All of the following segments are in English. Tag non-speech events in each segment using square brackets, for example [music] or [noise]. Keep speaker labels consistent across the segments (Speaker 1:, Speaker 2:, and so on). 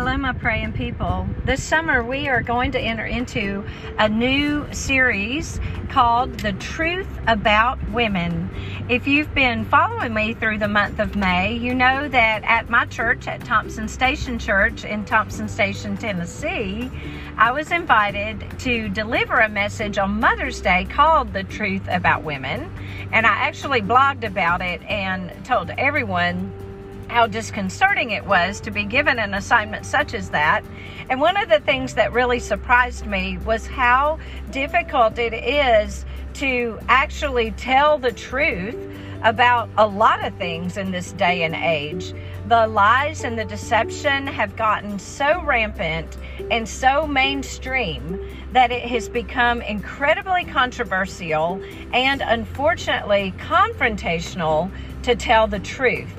Speaker 1: Hello, my praying people. This summer, we are going to enter into a new series called The Truth About Women. If you've been following me through the month of May, you know that at my church, at Thompson Station Church in Thompson Station, Tennessee, I was invited to deliver a message on Mother's Day called The Truth About Women. And I actually blogged about it and told everyone how disconcerting it was to be given an assignment such as that. And one of the things that really surprised me was how difficult it is to actually tell the truth about a lot of things in this day and age. The lies and the deception have gotten so rampant and so mainstream that it has become incredibly controversial and unfortunately confrontational to tell the truth.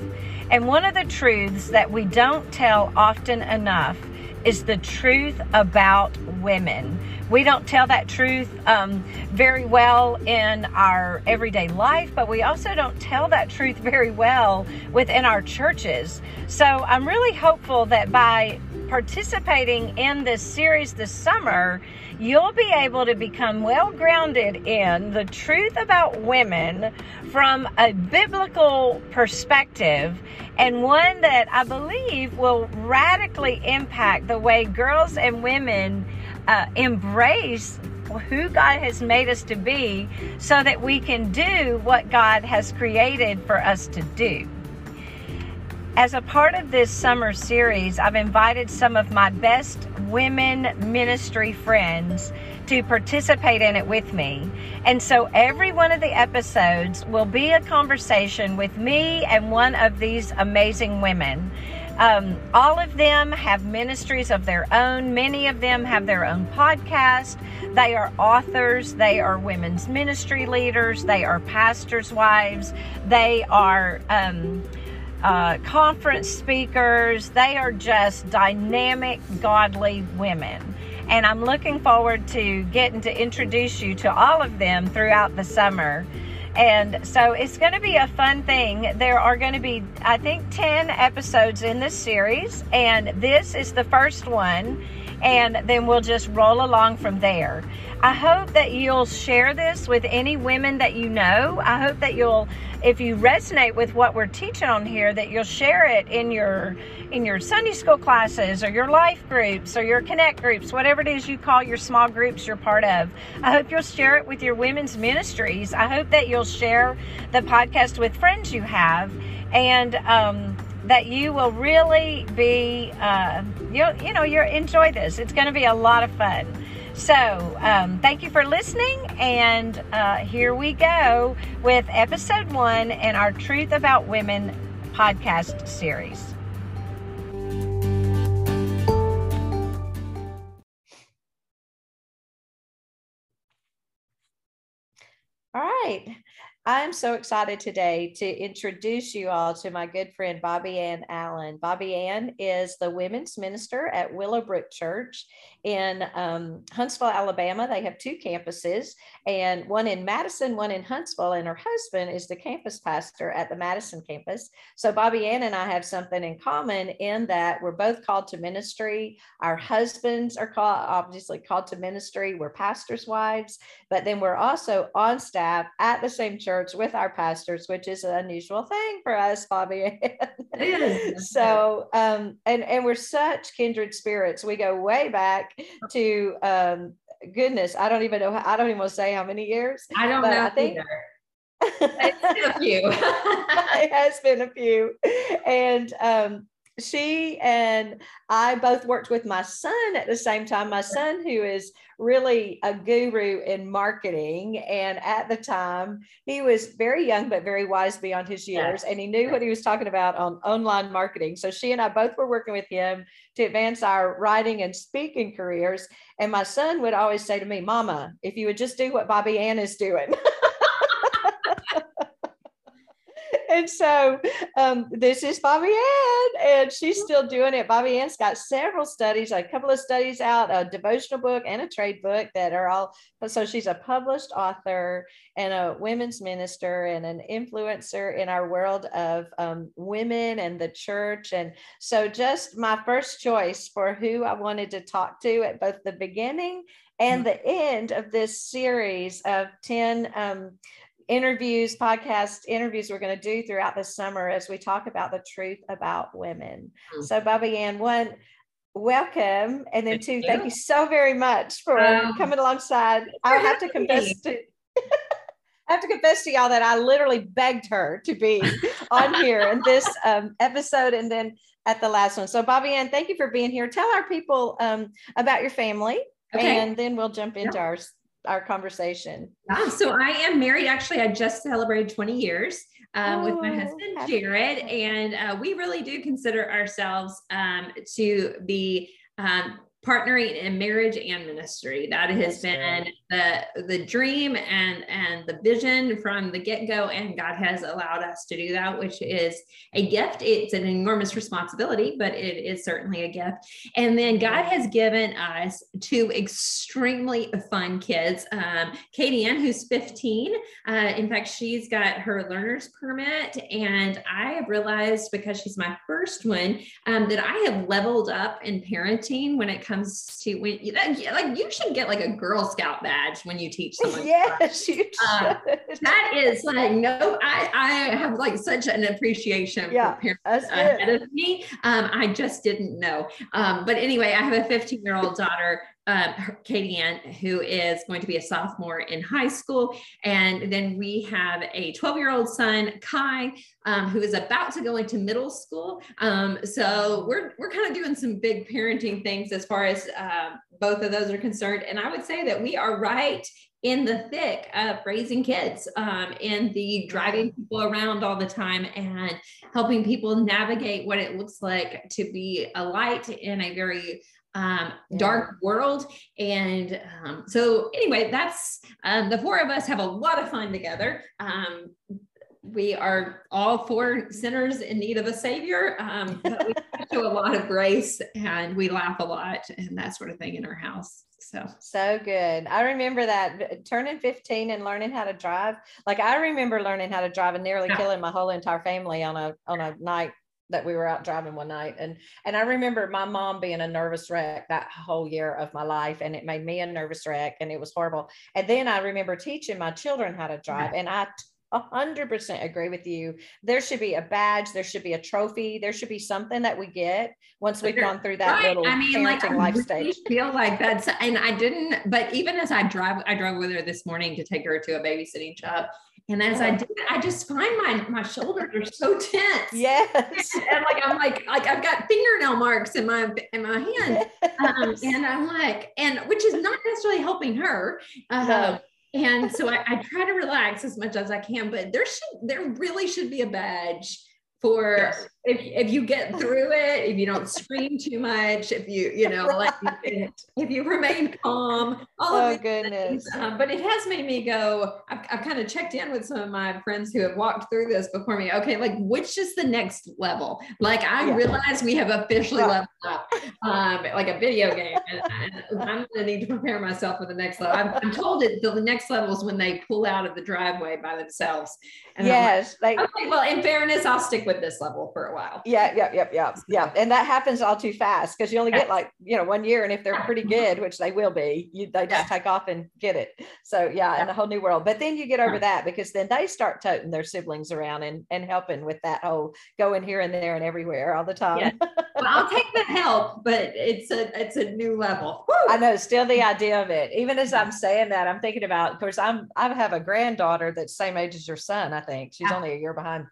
Speaker 1: And one of the truths that we don't tell often enough is the truth about women. We don't tell that truth um, very well in our everyday life, but we also don't tell that truth [laughs] very well within our churches. So I'm really hopeful that by participating in this series this summer, you'll be able to become well grounded in the truth about women from a biblical perspective and one that I believe will radically impact the way girls and women uh, embrace who God has made us to be so that we can do what God has created for us to do. As a part of this summer series, I've invited some of my best women ministry friends to participate in it with me. And so every one of the episodes will be a conversation with me and one of these amazing women. Um, all of them have ministries of their own. Many of them have their own podcast. They are authors. They are women's ministry leaders. They are pastors' wives. They are. Um, uh, conference speakers. They are just dynamic, godly women. And I'm looking forward to getting to introduce you to all of them throughout the summer. And so it's going to be a fun thing. There are going to be, I think, 10 episodes in this series, and this is the first one. And then we'll just roll along from there. I hope that you'll share this with any women that you know. I hope that you'll if you resonate with what we're teaching on here that you'll share it in your in your Sunday school classes or your life groups or your connect groups, whatever it is you call your small groups you're part of. I hope you'll share it with your women's ministries. I hope that you'll share the podcast with friends you have and um, that you will really be uh, you you know you enjoy this. It's going to be a lot of fun. So, um, thank you for listening, and uh, here we go with episode one in our Truth About Women podcast series. All right. I'm so excited today to introduce you all to my good friend Bobby Ann Allen. Bobby Ann is the women's minister at Willowbrook Church in um, Huntsville, Alabama. They have two campuses, and one in Madison, one in Huntsville. And her husband is the campus pastor at the Madison campus. So Bobby Ann and I have something in common in that we're both called to ministry. Our husbands are called, obviously called to ministry. We're pastors' wives, but then we're also on staff at the same church with our pastors, which is an unusual thing for us, Bobby. Ann. [laughs] So, um, and and we're such kindred spirits. We go way back to um, goodness. I don't even know. How, I don't even want to say how many years.
Speaker 2: I don't know. I think. Either. [laughs] it's been a few.
Speaker 1: it has been a few, and um, she and I both worked with my son at the same time. My son, who is really a guru in marketing, and at the time he was very young but very wise beyond his years, and he knew what he was talking about on online marketing. So she and I both were working with him to advance our writing and speaking careers. And my son would always say to me, "Mama, if you would just do what Bobby Ann is doing." [laughs] and [laughs] so um, this is Bobby Ann, and she's still doing it. Bobby Ann's got several studies, a couple of studies out, a devotional book and a trade book that are all. So she's a published author and a women's minister and an influencer in our world of um, women and the church. And so, just my first choice for who I wanted to talk to at both the beginning and the end of this series of 10 um, interviews, podcast interviews we're going to do throughout the summer as we talk about the truth about women. Mm-hmm. So, Bobby Ann, one, welcome. And then, two, thank you so very much for um, coming alongside. I have to confess to. [laughs] I have to confess to y'all that I literally begged her to be [laughs] on here in this um, episode and then at the last one. So, Bobby Ann, thank you for being here. Tell our people um, about your family, okay. and then we'll jump into our our conversation.
Speaker 2: Yeah, so I am married. Actually, I just celebrated 20 years um, oh, with my oh, husband, Jared, and uh, we really do consider ourselves um, to be um, partnering in marriage and ministry. That has been the the dream and and the vision from the get-go and god has allowed us to do that which is a gift. It's an enormous responsibility but it is certainly a gift. And then god has given us two extremely fun kids um, katie ann who's 15 uh, in fact she's got her learner's permit and i have realized because she's my first one um, that i have leveled up in parenting when it comes to when like you should get like a girl scout badge badge when you teach [laughs] someone.
Speaker 1: yes, you
Speaker 2: uh, that is like no, I I have like such an appreciation yeah, for parents ahead of me. Um, I just didn't know. Um, but anyway, I have a 15 year old daughter um, Katie Ann, who is going to be a sophomore in high school. And then we have a 12 year old son, Kai, um, who is about to go into middle school. Um, so we're, we're kind of doing some big parenting things as far as uh, both of those are concerned. And I would say that we are right in the thick of raising kids um, and the driving people around all the time and helping people navigate what it looks like to be a light in a very um, yeah. dark world. And um, so, anyway, that's um, the four of us have a lot of fun together. Um, we are all four sinners in need of a savior, um, [laughs] but we show a lot of grace and we laugh a lot and that sort of thing in our house. So
Speaker 1: so good. I remember that turning 15 and learning how to drive. Like I remember learning how to drive and nearly yeah. killing my whole entire family on a on a night that we were out driving one night and and I remember my mom being a nervous wreck that whole year of my life and it made me a nervous wreck and it was horrible and then I remember teaching my children how to drive and I a hundred percent agree with you. There should be a badge. There should be a trophy. There should be something that we get once we've gone through that right. little I mean, parenting like, life stage.
Speaker 2: Feel like that's, and I didn't. But even as I drive, I drove with her this morning to take her to a babysitting job, and as I did, I just find my my shoulders are so tense.
Speaker 1: Yes.
Speaker 2: And like I'm like like I've got fingernail marks in my in my hand. Um, yes. Um, and I'm like, and which is not necessarily helping her. Uh, no. And so I, [laughs] I try to relax as much as I can, but there should there really should be a badge for yes if, if you get through it, if you don't scream too much, if you, you know, right. [laughs] like if you remain calm, all oh, of goodness. Um, but it has made me go, I've, I've kind of checked in with some of my friends who have walked through this before me. Okay, like which is the next level? Like I yeah. realize we have officially leveled up, um, like a video game. And, and I'm gonna need to prepare myself for the next level. I'm, I'm told that the next level is when they pull out of the driveway by themselves.
Speaker 1: And yes.
Speaker 2: Like, like okay, well, in fairness, I'll stick with this level for a while.
Speaker 1: Yeah, yeah, yeah, yeah, yeah. And that happens all too fast because you only get like, you know, one year. And if they're pretty good, which they will be, you, they just take off and get it. So yeah, in a whole new world. But then you get over that because then they start toting their siblings around and, and helping with that whole going here and there and everywhere all the time. Yeah.
Speaker 2: Well, I'll take the help, but it's a it's a new level.
Speaker 1: Woo! I know, still the idea of it. Even as I'm saying that, I'm thinking about, of course, I'm I have a granddaughter that's same age as your son, I think. She's only a year behind.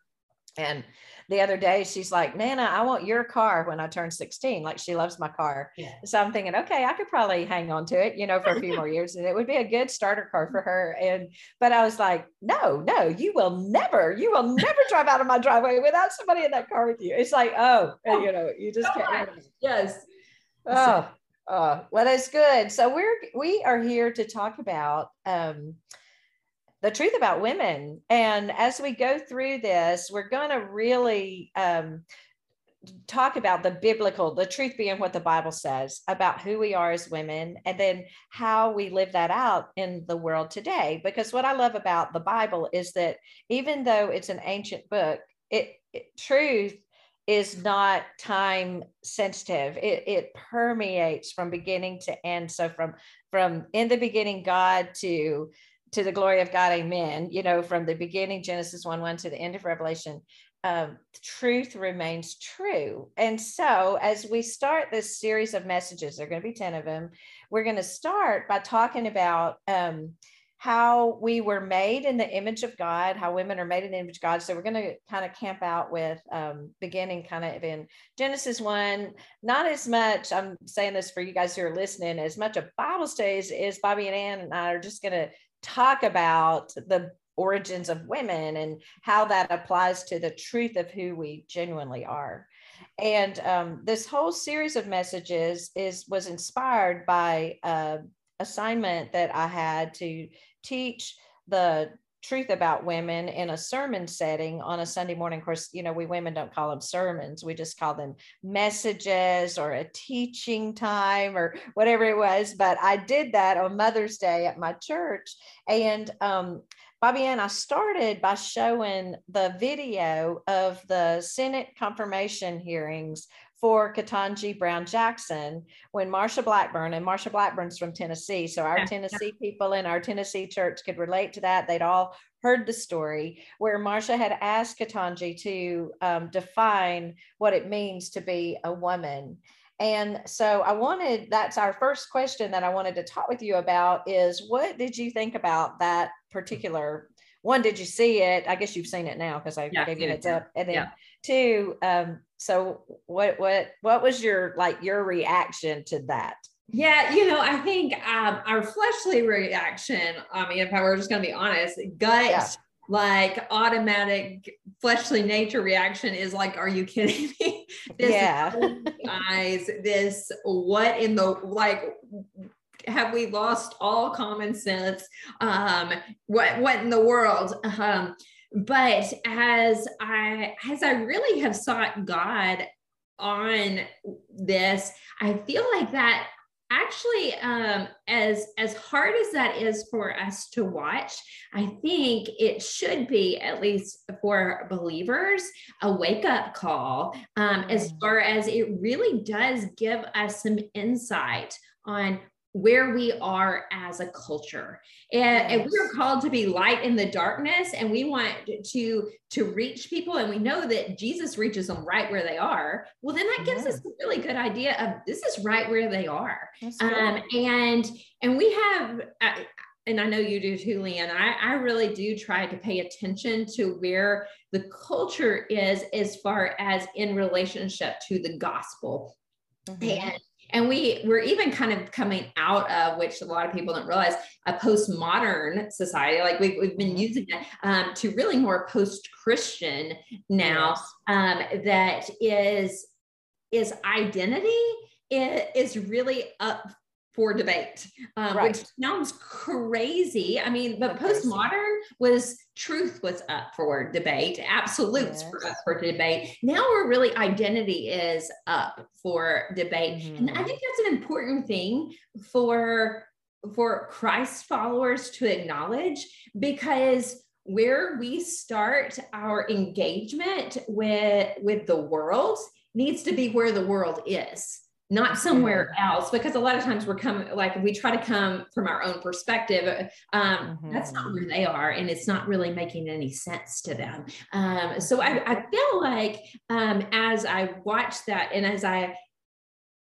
Speaker 1: And the other day she's like nana i want your car when i turn 16 like she loves my car. Yeah. so i'm thinking okay i could probably hang on to it you know for a few [laughs] more years and it would be a good starter car for her. And but i was like no no you will never you will never drive out of my driveway without somebody in that car with you. It's like oh, oh you know you just can't
Speaker 2: yes.
Speaker 1: Oh uh, well, that's good. So we're we are here to talk about um, the truth about women. And as we go through this, we're going to really um, talk about the biblical, the truth being what the Bible says about who we are as women, and then how we live that out in the world today. Because what I love about the Bible is that even though it's an ancient book, it, it truth is not time sensitive. It, it permeates from beginning to end. So from from in the beginning, God to to the glory of God, amen. You know, from the beginning, Genesis 1 1 to the end of Revelation, um, truth remains true. And so, as we start this series of messages, there are going to be 10 of them, we're going to start by talking about um, how we were made in the image of God, how women are made in the image of God. So, we're going to kind of camp out with um, beginning kind of in Genesis 1, not as much, I'm saying this for you guys who are listening, as much of Bible studies as Bobby and Ann and I are just going to talk about the origins of women and how that applies to the truth of who we genuinely are. And um, this whole series of messages is was inspired by an assignment that I had to teach the truth about women in a sermon setting on a Sunday morning. Of course, you know, we women don't call them sermons, we just call them messages or a teaching time or whatever it was. But I did that on Mother's Day at my church. And um, Bobby Ann, I started by showing the video of the Senate confirmation hearings for Ketanji Brown Jackson when Marsha Blackburn, and Marsha Blackburn's from Tennessee. So our Tennessee people in our Tennessee church could relate to that. They'd all heard the story where Marsha had asked Katanji to um, define what it means to be a woman. And so I wanted, that's our first question that I wanted to talk with you about is what did you think about that particular one? Did you see it? I guess you've seen it now because I yeah, gave you heads up. And then yeah. Two, um, so what, what, what was your, like your reaction to that?
Speaker 2: Yeah, you know, I think um, our fleshly reaction, I mean, if I were just going to be honest, gut, yeah. like automatic fleshly nature reaction is like, are you kidding me? [laughs] this yeah. guys, this, what in the, like, have we lost all common sense? Um, what, what in the world? Um, but as I, as I really have sought God on this, I feel like that actually um, as as hard as that is for us to watch i think it should be at least for believers a wake up call um, as mm. far as it really does give us some insight on where we are as a culture and, yes. and, we're called to be light in the darkness and we want to to reach people and we know that jesus reaches them right where they are well then that gives us a really good idea of this is right where they are um, and and we have uh, and I know you do too, Leanne. I, I really do try to pay attention to where the culture is as far as in relationship to the gospel. Mm-hmm. And and we we're even kind of coming out of which a lot of people don't realize a postmodern society like we've, we've been mm-hmm. using it um, to really more post-christian now um, that is is identity is really up for debate, um, right. which sounds crazy. I mean, but postmodern was truth was up for debate, absolutes yes. up for debate. Now we're really identity is up for debate, mm-hmm. and I mm-hmm. think that's an important thing for for Christ followers to acknowledge because where we start our engagement with with the world needs to be where the world is not somewhere else because a lot of times we're coming like we try to come from our own perspective um, mm-hmm. that's not where they are and it's not really making any sense to them um, so I, I, feel like um, as i watched that and as i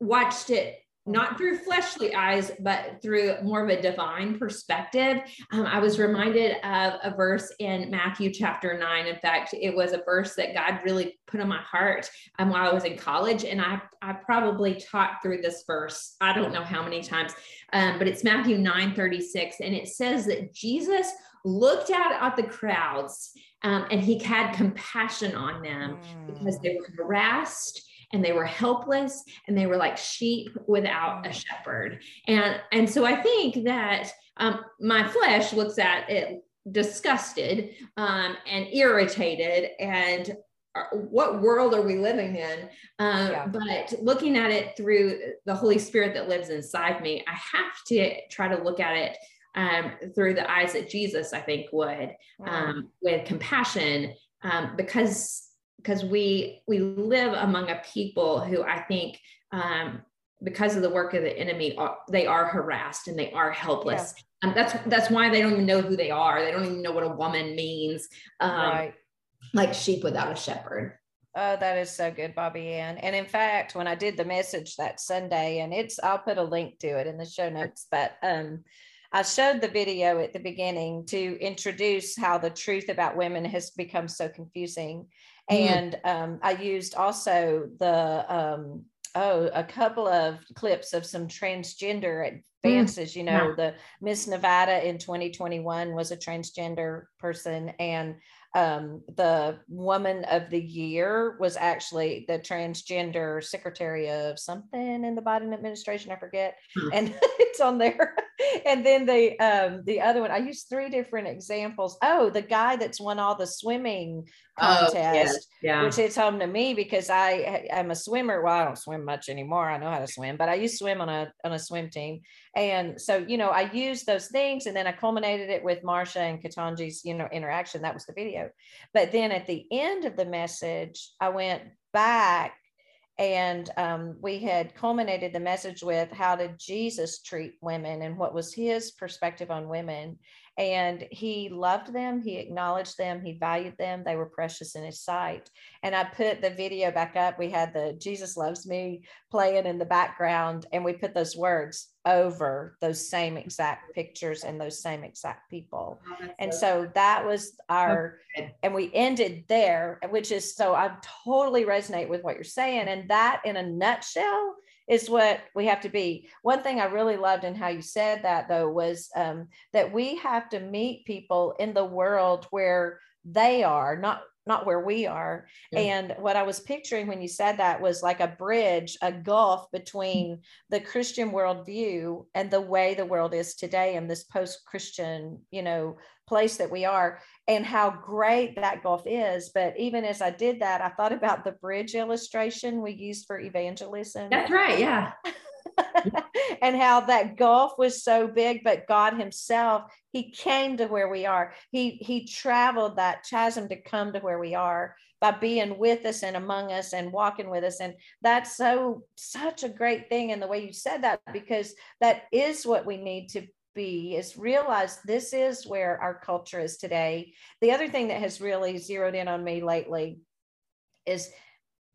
Speaker 2: watched it not through fleshly eyes, but through more of a divine perspective. Um, I was reminded of a verse in Matthew chapter nine. In fact, it was a verse that God really put on my heart um, while I was in college. And I, I probably taught through this verse, I don't know how many times, um, but it's Matthew 9 36. And it says that Jesus looked out at the crowds um, and he had compassion on them mm. because they were harassed and they were helpless and they were like sheep without a shepherd. And, and so I think that um, my flesh looks at it disgusted um, and irritated and uh, what world are we living in? Um, yeah. But looking at it through the Holy Spirit that lives inside me, I have to try to look at it um, through the eyes that Jesus, I think, would, um, with compassion, um, because because we we live among a people who I think um, because of the work of the enemy, are, they are harassed and they are helpless. Yeah. Um, that's that's why they don't even know who they are. They don't even know what a woman means. Um, right. Like sheep without a shepherd.
Speaker 1: Oh, that is so good, Bobby Ann. And in fact, when I did the message that Sunday, and it's I'll put a link to it in the show notes, but um I showed the video at the beginning to introduce how the truth about women has become so confusing. Mm-hmm. And um, I used also the um, oh a couple of clips of some transgender mm. advances. Mm. You know, yeah. the Miss Nevada in 2021 was a transgender person, and um, the woman of the year was actually the transgender secretary of something in the Biden administration. I forget, hmm. and [laughs] it's on there. [laughs] and then the um, the other one, I used three different examples. Oh, the guy that's won all the swimming contest, oh, yes. yeah. which hits home to me because I i'm a swimmer. Well, I don't swim much anymore. I know how to swim, but I used to swim on a on a swim team, and so, you know, I used those things and then I culminated it with Marsha and Ketanji's, you know, interaction. That was the video. But then at the end of the message, I went back and um, we had culminated the message with how did Jesus treat women and what was his perspective on women and he loved them he acknowledged them he valued them they were precious in his sight. And i put the video back up we had the jesus loves me playing in the background and we put those words over those same exact pictures and those same exact people. And so that was our and we ended there which is so i totally resonate with what you're saying and that in a nutshell is what we have to be. One thing I really loved in how you said that though was um, that we have to meet people in the world where they are, not not where we are. Yeah. And what I was picturing when you said that was like a bridge, a gulf between the Christian worldview and the way the world is today and this post-Christian, you know, place that we are and how great that gulf is. But even as I did that, I thought about the bridge illustration we used for evangelism.
Speaker 2: That's right. Yeah. [laughs] [laughs]
Speaker 1: and how that gulf was so big but god himself he came to where we are. He he traveled that chasm to come to where we are by being with us and among us and walking with us. And that's so such a great thing in the way you said that because that is what we need to be is realize this is where our culture is today. The other thing that has really zeroed in on me lately is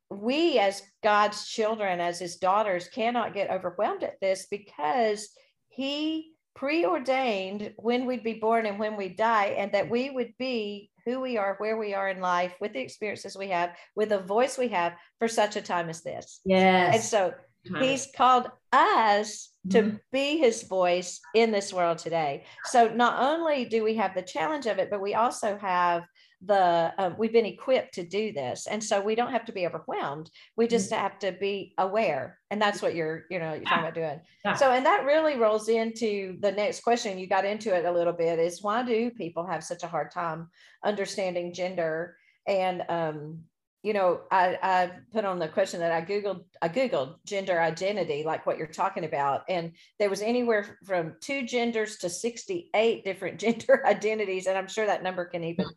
Speaker 1: we as God's children, as his daughters, cannot get overwhelmed at this because he preordained when we'd be born and when we die, and that we would be who we are, where we are in life, with the experiences we have, with the voice we have for such a time as this.
Speaker 2: Yes.
Speaker 1: And so he's called us to mm-hmm. be his voice in this world today. So not only do we have the challenge of it, but we also have the um, we've been equipped to do this. And so we don't have to be overwhelmed. We just mm-hmm. have to be aware. And that's what you're you know you're talking about doing. So and that really rolls into the next question. You got into it a little bit is why do people have such a hard time understanding gender? And um you know i i put on the question that i googled i googled gender identity like what you're talking about. And there was anywhere from two genders to 68 different [laughs] gender identities. And i'm sure that number can even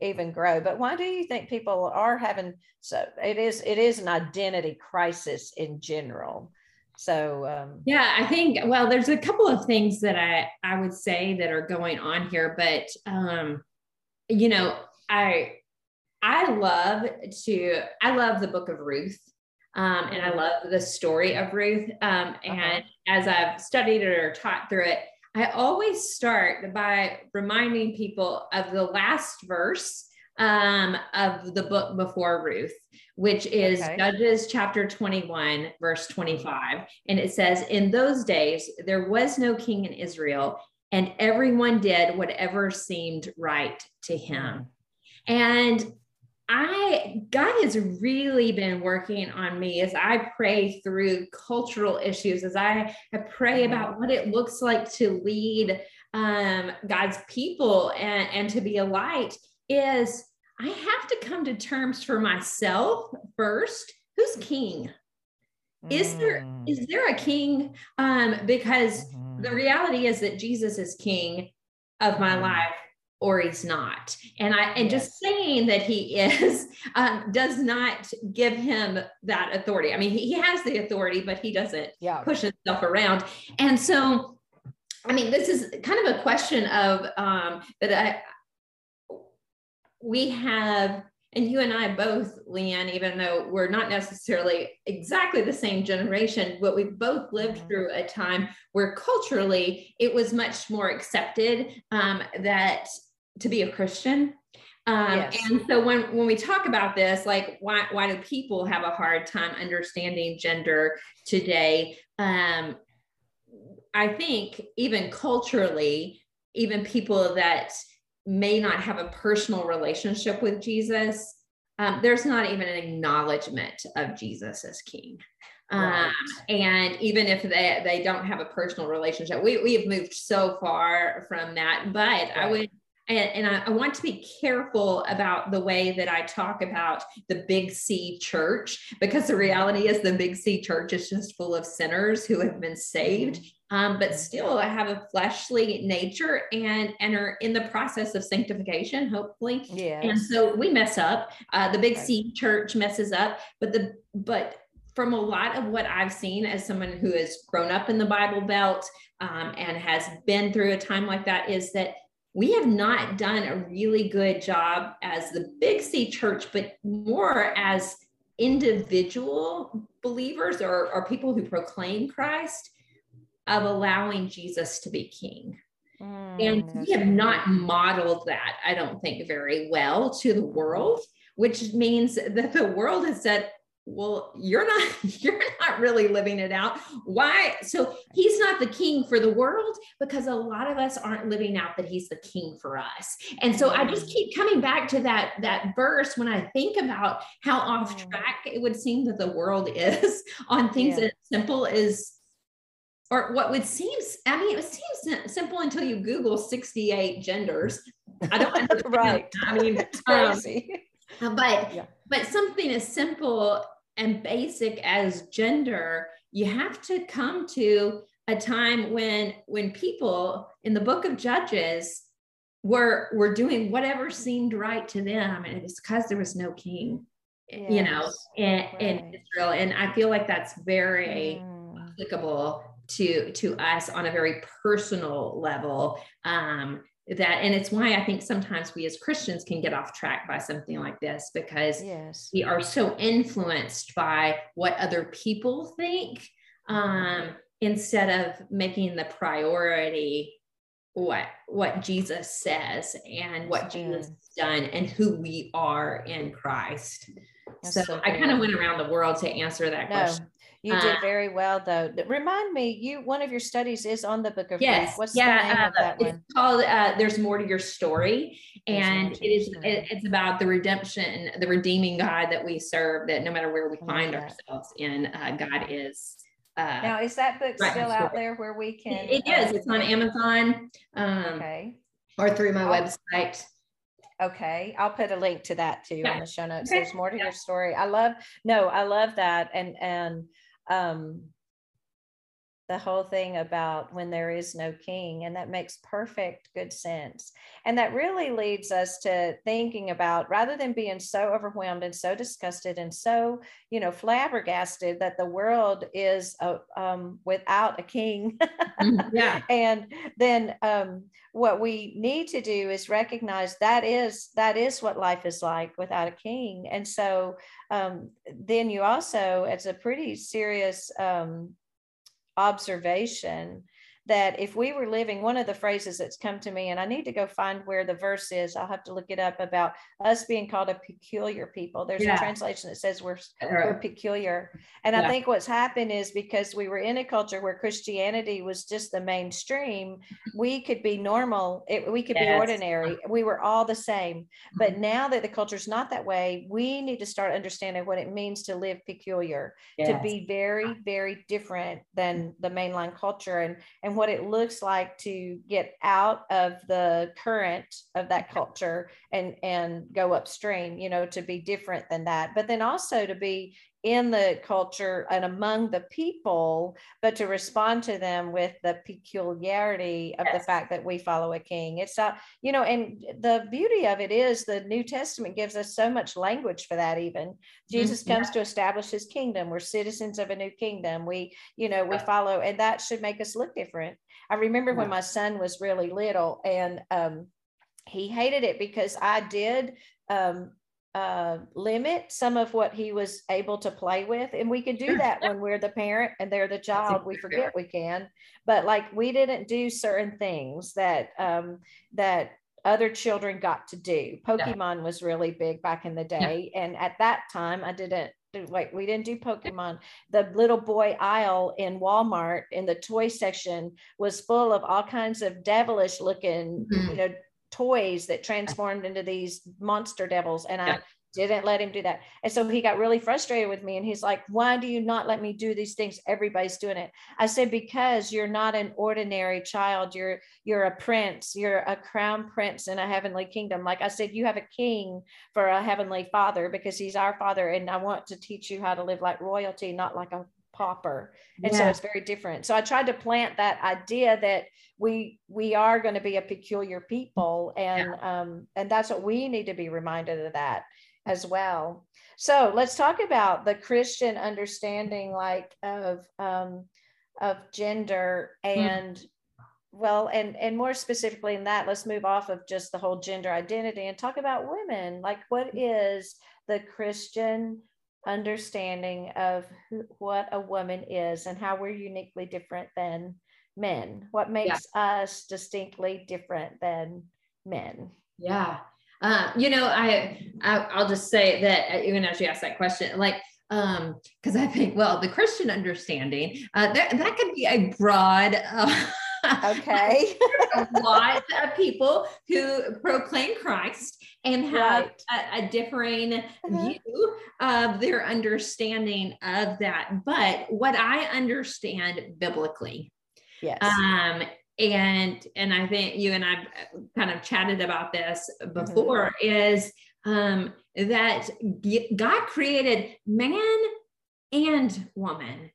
Speaker 1: even grow but why do you think people are having so it is it is an identity crisis in general so um,
Speaker 2: yeah i think well there's a couple of things that i i would say that are going on here but um you know i i love to i love the book of ruth um, and i mm-hmm. love the story of ruth um, uh-huh. and uh-huh. as i've studied it or taught through it I always start by reminding people of the last verse um, of the book before Ruth, which is okay. Judges chapter 21, verse 25. And it says, In those days, there was no king in Israel, and everyone did whatever seemed right to him. And I God has really been working on me as I pray through cultural issues, as I, I pray mm-hmm. about what it looks like to lead um, God's people and, and to be a light is I have to come to terms for myself first. Who's king? Is there mm. is there a king? Um, because mm-hmm. the reality is that Jesus is king of my mm. life or he's not. And I and yes. just saying that he is [laughs] um, does not give him that authority. I mean, he, he has the authority, but he doesn't yeah. push himself around. And so, I mean, this is kind of a question of um, that I we have and you and I both, Leanne, even though we're not necessarily exactly the same generation, but we both lived mm-hmm. through a time where culturally it was much more accepted um, that to be a Christian. Um, yes. And so when when we talk about this, like why why do people have a hard time understanding gender today? Um, I think even culturally, even people that may not have a personal relationship with Jesus, um, there's not even an acknowledgement of Jesus as King. Right. Um, and even if they, they don't have a personal relationship, we, we have moved so far from that. But right. I would and, and I, I, want to be careful about the way that I talk about the Big C church because the reality is the Big C church is just full of sinners who have been saved, um, but still have a fleshly nature and and are in the process of sanctification, hopefully. Yeah. And so we mess up. Uh, the Big C church messes up, but the but from a lot of what I've seen as someone who has grown up in the Bible Belt um, and has been through a time like that, is that we have not done a really good job as the big C church, but more as individual believers or, or people who proclaim Christ of allowing Jesus to be king. Mm, and we have not modeled that, I don't think, very well to the world, which means that the world has said, well you're not [laughs] you're not really living it out why so he's not the king for the world because a lot of us aren't living out that he's the king for us and so i just keep coming back to that that verse when i think about how off mm. track it would seem that the world [laughs] is on things yeah. as simple as or what would seem i mean it seems simple until you google 68 genders i don't know. [laughs] right i mean crazy um, but yeah. but something as simple and basic as gender, you have to come to a time when when people in the book of Judges were were doing whatever seemed right to them, and it's because there was no king, yes. you know, in, right. in Israel. And I feel like that's very mm. applicable to to us on a very personal level. Um, that and it's why i think sometimes we as christians can get off track by something like this because yes. we are so influenced by what other people think um, instead of making the priority what what jesus says and what jesus has done and who we are in christ. So, so i kind of went around the world to answer that no, question
Speaker 1: you uh, did very well, though. Remind me, you one of your studies is on the Book of yes, Ruth. What's yeah, the name uh, of that
Speaker 2: it's
Speaker 1: one?
Speaker 2: called uh, "There's More to Your Story," and it is it, it's about the redemption, the redeeming God that we serve. That no matter where we find ourselves in, uh, God is.
Speaker 1: Uh, now, is that book right still out there where we can?
Speaker 2: it, it is. It's on Amazon. Um, okay. Or through my I'll, website.
Speaker 1: Okay, I'll put a link to that too yeah. in the show notes. Okay. There's more to yeah. your story. I love no, I love that, and and um, the whole thing about when there is no king and that makes perfect good sense. And that really leads us to thinking about rather than being so overwhelmed and so disgusted and so you know flabbergasted that the world is uh, um, without a king. Mm-hmm, [laughs] yeah. And then um, what we need to do is recognize that is that is what life is like without a king. And so um, then you also it's a pretty serious um, observation that if we were living, one of the phrases that's come to me, and I need to go find where the verse is, I'll have to look it up about us being called a peculiar people. There's yeah. a translation that says we're, we're peculiar. And yeah. I think what's happened is because we were in a culture where Christianity was just the mainstream, we could be normal, it, we could yes. be ordinary, we were all the same. But mm-hmm. now that the culture is not that way, we need to start understanding what it means to live peculiar, yes. to be very, very different than the mainline culture. And, and and what it looks like to get out of the current of that mm-hmm. culture and and go upstream you know to be different than that but then also to be in the culture and among the people, but to respond to them with the peculiarity of yes. the fact that we follow a king. It's not, you know, and the beauty of it is the New Testament gives us so much language for that, even. Jesus mm-hmm. comes to establish his kingdom. We're citizens of a new kingdom. We, you know, we follow, and that should make us look different. I remember when my son was really little and um, he hated it because I did um, uh, limit some of what he was able to play with. And we can do that when we're the parent and they're the child. We forget we can, but like we didn't do certain things that um, that other children got to do. Pokemon was really big back in the day, and at that time I didn't. Wait, we didn't do Pokemon. The little boy aisle in Walmart in the toy section was full of all kinds of devilish looking, mm-hmm. you know, toys that transformed into these monster devils and yeah. i didn't let him do that. And so he got really frustrated with me and he's like why do you not let me do these things? Everybody's doing it. I said because you're not an ordinary child. You're you're a prince. You're a crown prince in a heavenly kingdom. Like i said you have a king for a heavenly father because he's our father and i want to teach you how to live like royalty not like a pauper and yeah. so it's very different so i tried to plant that idea that we we are going to be a peculiar people and yeah. um and that's what we need to be reminded of that as well so let's talk about the christian understanding like of um of gender hmm. and mm. well and and more specifically in that let's move off of just the whole gender identity and talk about women like what is the christian understanding of who, what a woman is and how we're uniquely different than men? What makes yeah. us distinctly different than men?
Speaker 2: Yeah. Uh, you know, I, I will just say that uh, even as you ask that question, like um because i think well the christian understanding uh that, that could be a broad uh,
Speaker 1: okay [laughs]
Speaker 2: a lot of people who proclaim christ and have right. a, a, differing uh-huh. view of their understanding of that but what i understand biblically
Speaker 1: Yes.
Speaker 2: Um, and and I think you and I kind of chatted about this before mm-hmm. is um, that God created man and woman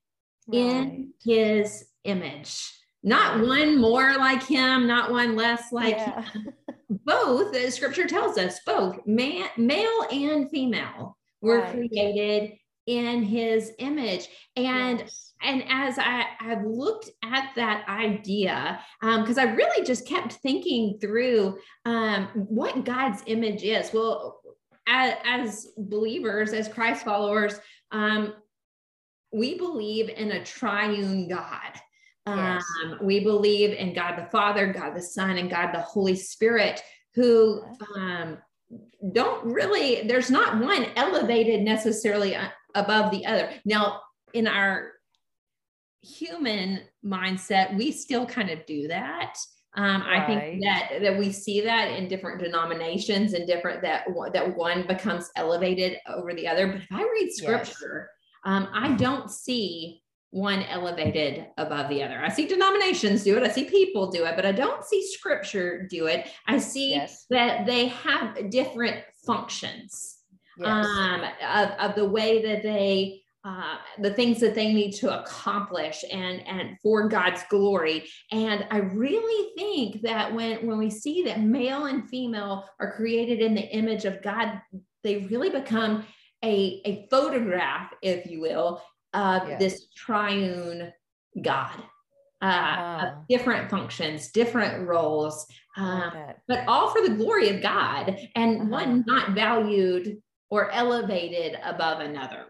Speaker 2: right. in His image. Not one more like him, not one less like yeah. him. Both, the scripture tells us, both man, male and female were right. created in his image. And yes and as I I've looked at that idea, because um, I really just kept thinking through um, what God's image is. Well, as, as believers, as Christ followers, um, we believe in a triune God. Yes. Um, we believe in God the Father, God the Son, and God the Holy Spirit, who um, don't really, there's not one elevated necessarily above the other. Now, in our human mindset, we still kind of do that. Um, right. I think that that we see that in different denominations and different that that one becomes elevated over the other. But if I read scripture, yes. um, I don't see one elevated above the other. I see denominations do it. I see people do it, but I don't see scripture do it. I see yes. that they have different functions yes. um, of, of the way that they uh, the things that they need to accomplish and and for God's glory. And I really think that when when we see that male and female are created in the image of God, they really become a, a photograph, if you will, of yes. this triune God. Uh, different functions, different roles, uh, but all for the glory of God, and uh-huh. one not valued or elevated above another.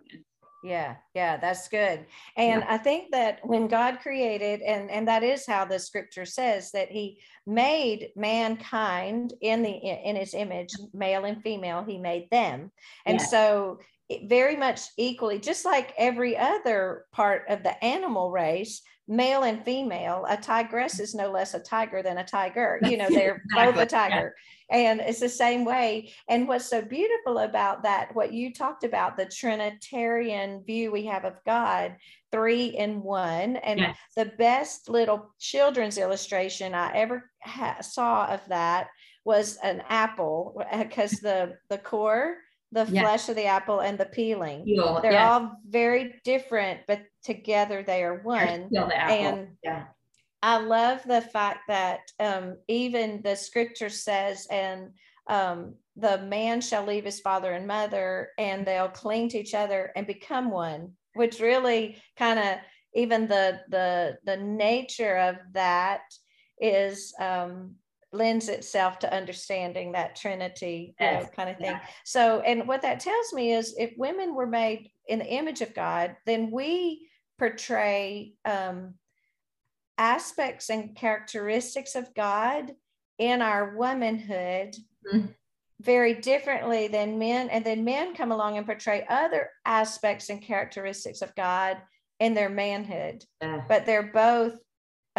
Speaker 1: Yeah, yeah, that's good. And yeah. I think that when God created, and and that is how the scripture says that He made mankind in the in His image, male and female. He made them, and yeah. so very much equally, just like every other part of the animal race, male and female. A tigress is no less a tiger than a tiger. You know, [laughs] they're exactly. both a tiger. Yeah. And it's the same way. And what's so beautiful about that, what you talked about, the Trinitarian view we have of God, three in one. And yes. the best little children's illustration I ever ha- saw of that was an apple uh, because the the core the flesh of the apple and the peeling. Peel, They're yeah. all very different, but together they are one. And yeah. I love the fact that um, even the scripture says, and um, the man shall leave his father and mother, and they'll cling to each other and become one, which really kind of even the the the nature of that is um, lends itself to understanding that trinity you know, kind of thing yeah. so and what that tells me is if women were made in the image of god then we portray um, aspects and characteristics of god in our womanhood mm-hmm. very differently than men and then men come along and portray other aspects and characteristics of god in their manhood yeah. but they're both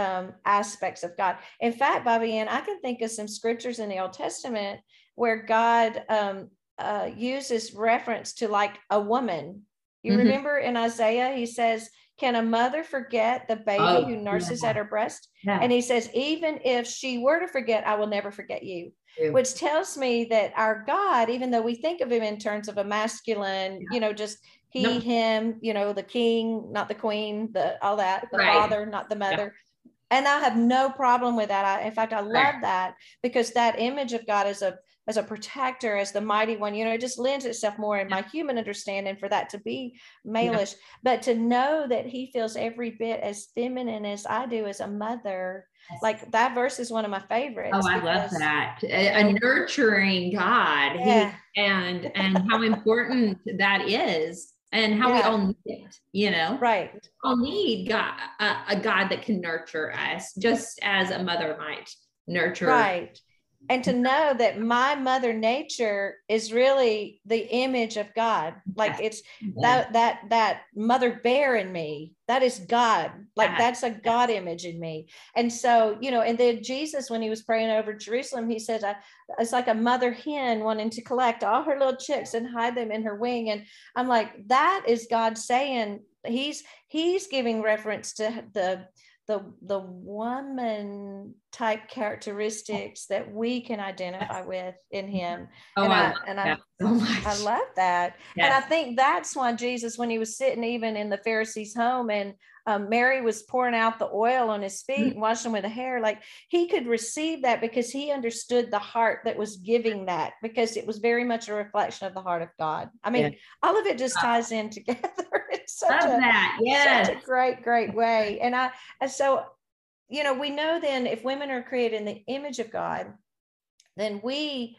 Speaker 1: um, aspects of God. In fact, Bobby Ann, I can think of some scriptures in the Old Testament where God um, uh, uses reference to like a woman. You mm-hmm. remember in Isaiah, he says, Can a mother forget the baby oh, who nurses yeah. at her breast? Yeah. And he says, Even if she were to forget, I will never forget you. Which tells me that our God, even though we think of him in terms of a masculine, yeah. you know, just he, no. him, you know, the king, not the queen, the all that, the right. father, not the mother and I have no problem with that. I, in fact, I love that because that image of God as a as a protector, as the mighty one, you know, it just lends itself more in my human understanding for that to be malish, yeah. but to know that He feels every bit as feminine as I do as a mother. Like that verse is one of my favorites.
Speaker 2: Oh, I love that. A, a nurturing God. Yeah. He, and and how important that is and how yeah. we all need it, you know?
Speaker 1: Right.
Speaker 2: We all need God, a, a God that can nurture us just as a mother might nurture.
Speaker 1: Right and to know that my mother nature is really the image of god. Like it's that that that mother bear in me that is god. Like that's a god image in me. And so you know and then jesus when he was praying over jerusalem he said it's like a mother hen wanting to collect all her little chicks and hide them in her wing. And i'm like that is god saying he's he's giving reference to the the the woman type characteristics that we can identify with in him. Oh, and I, I and I, so [laughs] I love that. Yes. and I think that's why Jesus when he was sitting even in the Pharisee's home and um, Mary was pouring out the oil on his feet mm-hmm. and washing with the hair. Like he could receive that because he understood the heart that was giving that because it was very much a reflection of the heart of God. I mean, all of it just ties in [laughs] together. it's such Love a, that. Yes. such a great, great way. And I, and so, you know, we know then if women are created in the image of God, then we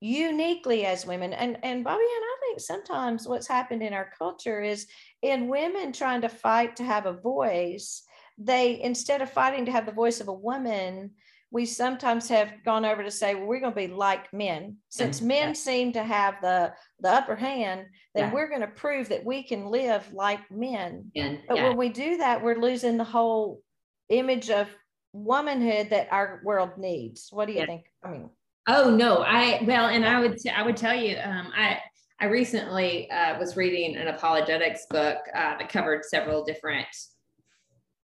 Speaker 1: uniquely as women and and bobby ann i think sometimes what's happened in our culture is in women trying to fight to have a voice they instead of fighting to have the voice of a woman we sometimes have gone over to say well we're going to be like men since mm-hmm. men yeah. seem to have the the upper hand then yeah. we're going to prove that we can live like men and, but yeah. when we do that we're losing the whole image of womanhood that our world needs what do you think i mean
Speaker 2: Oh no, I well, and I would I would tell you, um, I I recently uh, was reading an apologetics book uh, that covered several different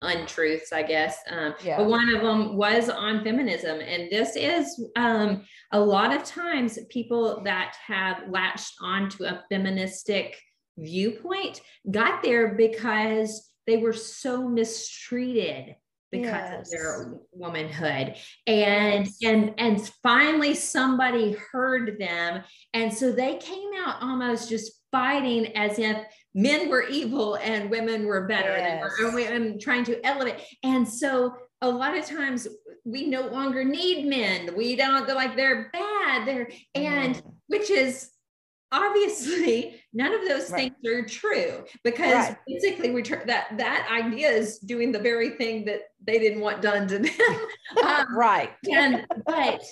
Speaker 2: untruths, I guess. Um, yeah. But one of them was on feminism, and this is um, a lot of times people that have latched onto a feministic viewpoint got there because they were so mistreated because yes. of their womanhood and yes. and and finally somebody heard them and so they came out almost just fighting as if men were evil and women were better yes. and women trying to elevate and so a lot of times we no longer need men we don't go like they're bad they're and mm. which is obviously none of those right. things are true because right. basically we tr- that that idea is doing the very thing that they didn't want done to them [laughs]
Speaker 1: um, right
Speaker 2: and but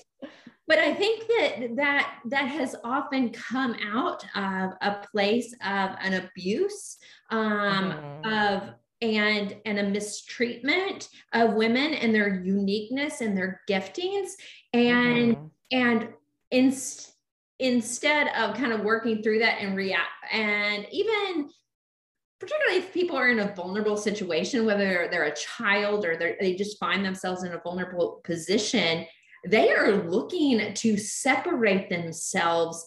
Speaker 2: but I think that that that has often come out of a place of an abuse um, mm-hmm. of and and a mistreatment of women and their uniqueness and their giftings and mm-hmm. and in, instead of kind of working through that and react and even particularly if people are in a vulnerable situation whether they're a child or they just find themselves in a vulnerable position they are looking to separate themselves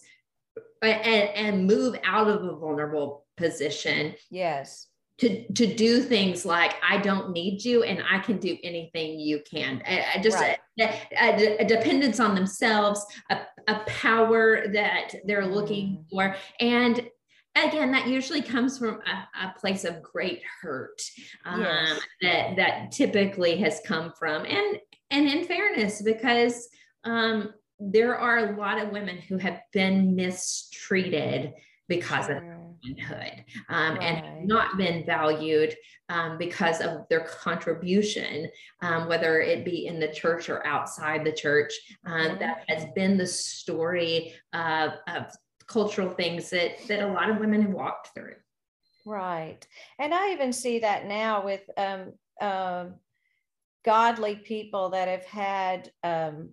Speaker 2: and, and move out of a vulnerable position.
Speaker 1: Yes.
Speaker 2: To, to do things like I don't need you and I can do anything you can. I, I just right. a, a, dependence on themselves, a, a power that they're looking mm. for, and again that usually comes from a, a place of great hurt um, yes. that that typically has come from and and in fairness, because um, there are a lot of women who have been mistreated because sure. of womanhood um, right. and not been valued um, because of their contribution, um, whether it be in the church or outside the church. Mm-hmm. That has been the story of, of cultural things that that a lot of women have walked through.
Speaker 1: Right, and I even see that now with um, um, godly people that have had um,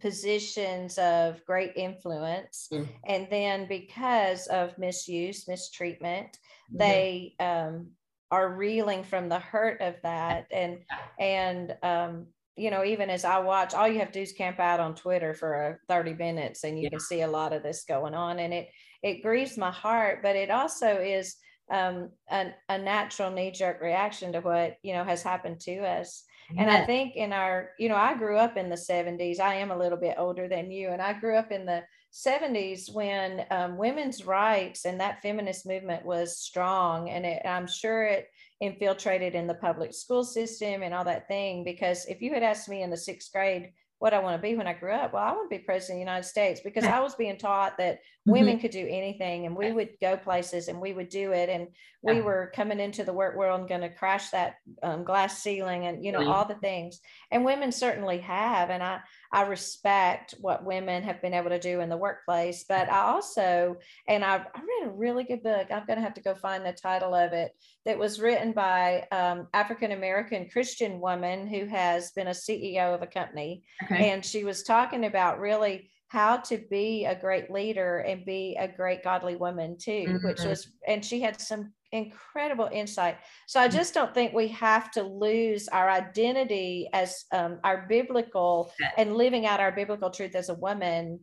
Speaker 1: positions of great influence mm. and then because of misuse mistreatment mm-hmm. they um, are reeling from the hurt of that and and um, you know even as i watch all you have to do is camp out on twitter for uh, 30 minutes and you yeah. can see a lot of this going on and it it grieves my heart but it also is um, a, a natural knee-jerk reaction to what you know has happened to us and I think in our, you know, I grew up in the 70s. I am a little bit older than you. And I grew up in the 70s when um, women's rights and that feminist movement was strong. And it, I'm sure it infiltrated in the public school system and all that thing. Because if you had asked me in the sixth grade, what I want to be when I grew up. Well, I want to be president of the United States because I was being taught that mm-hmm. women could do anything and we would go places and we would do it. And we were coming into the work world and going to crash that um, glass ceiling and, you know, all the things. And women certainly have. And I, I respect what women have been able to do in the workplace, but I also, and I, I read a really good book. I'm going to have to go find the title of it that was written by um, African American Christian woman who has been a CEO of a company, okay. and she was talking about really how to be a great leader and be a great godly woman too mm-hmm. which was and she had some incredible insight. So I mm. just don't think we have to lose our identity as um, our biblical and living out our biblical truth as a woman,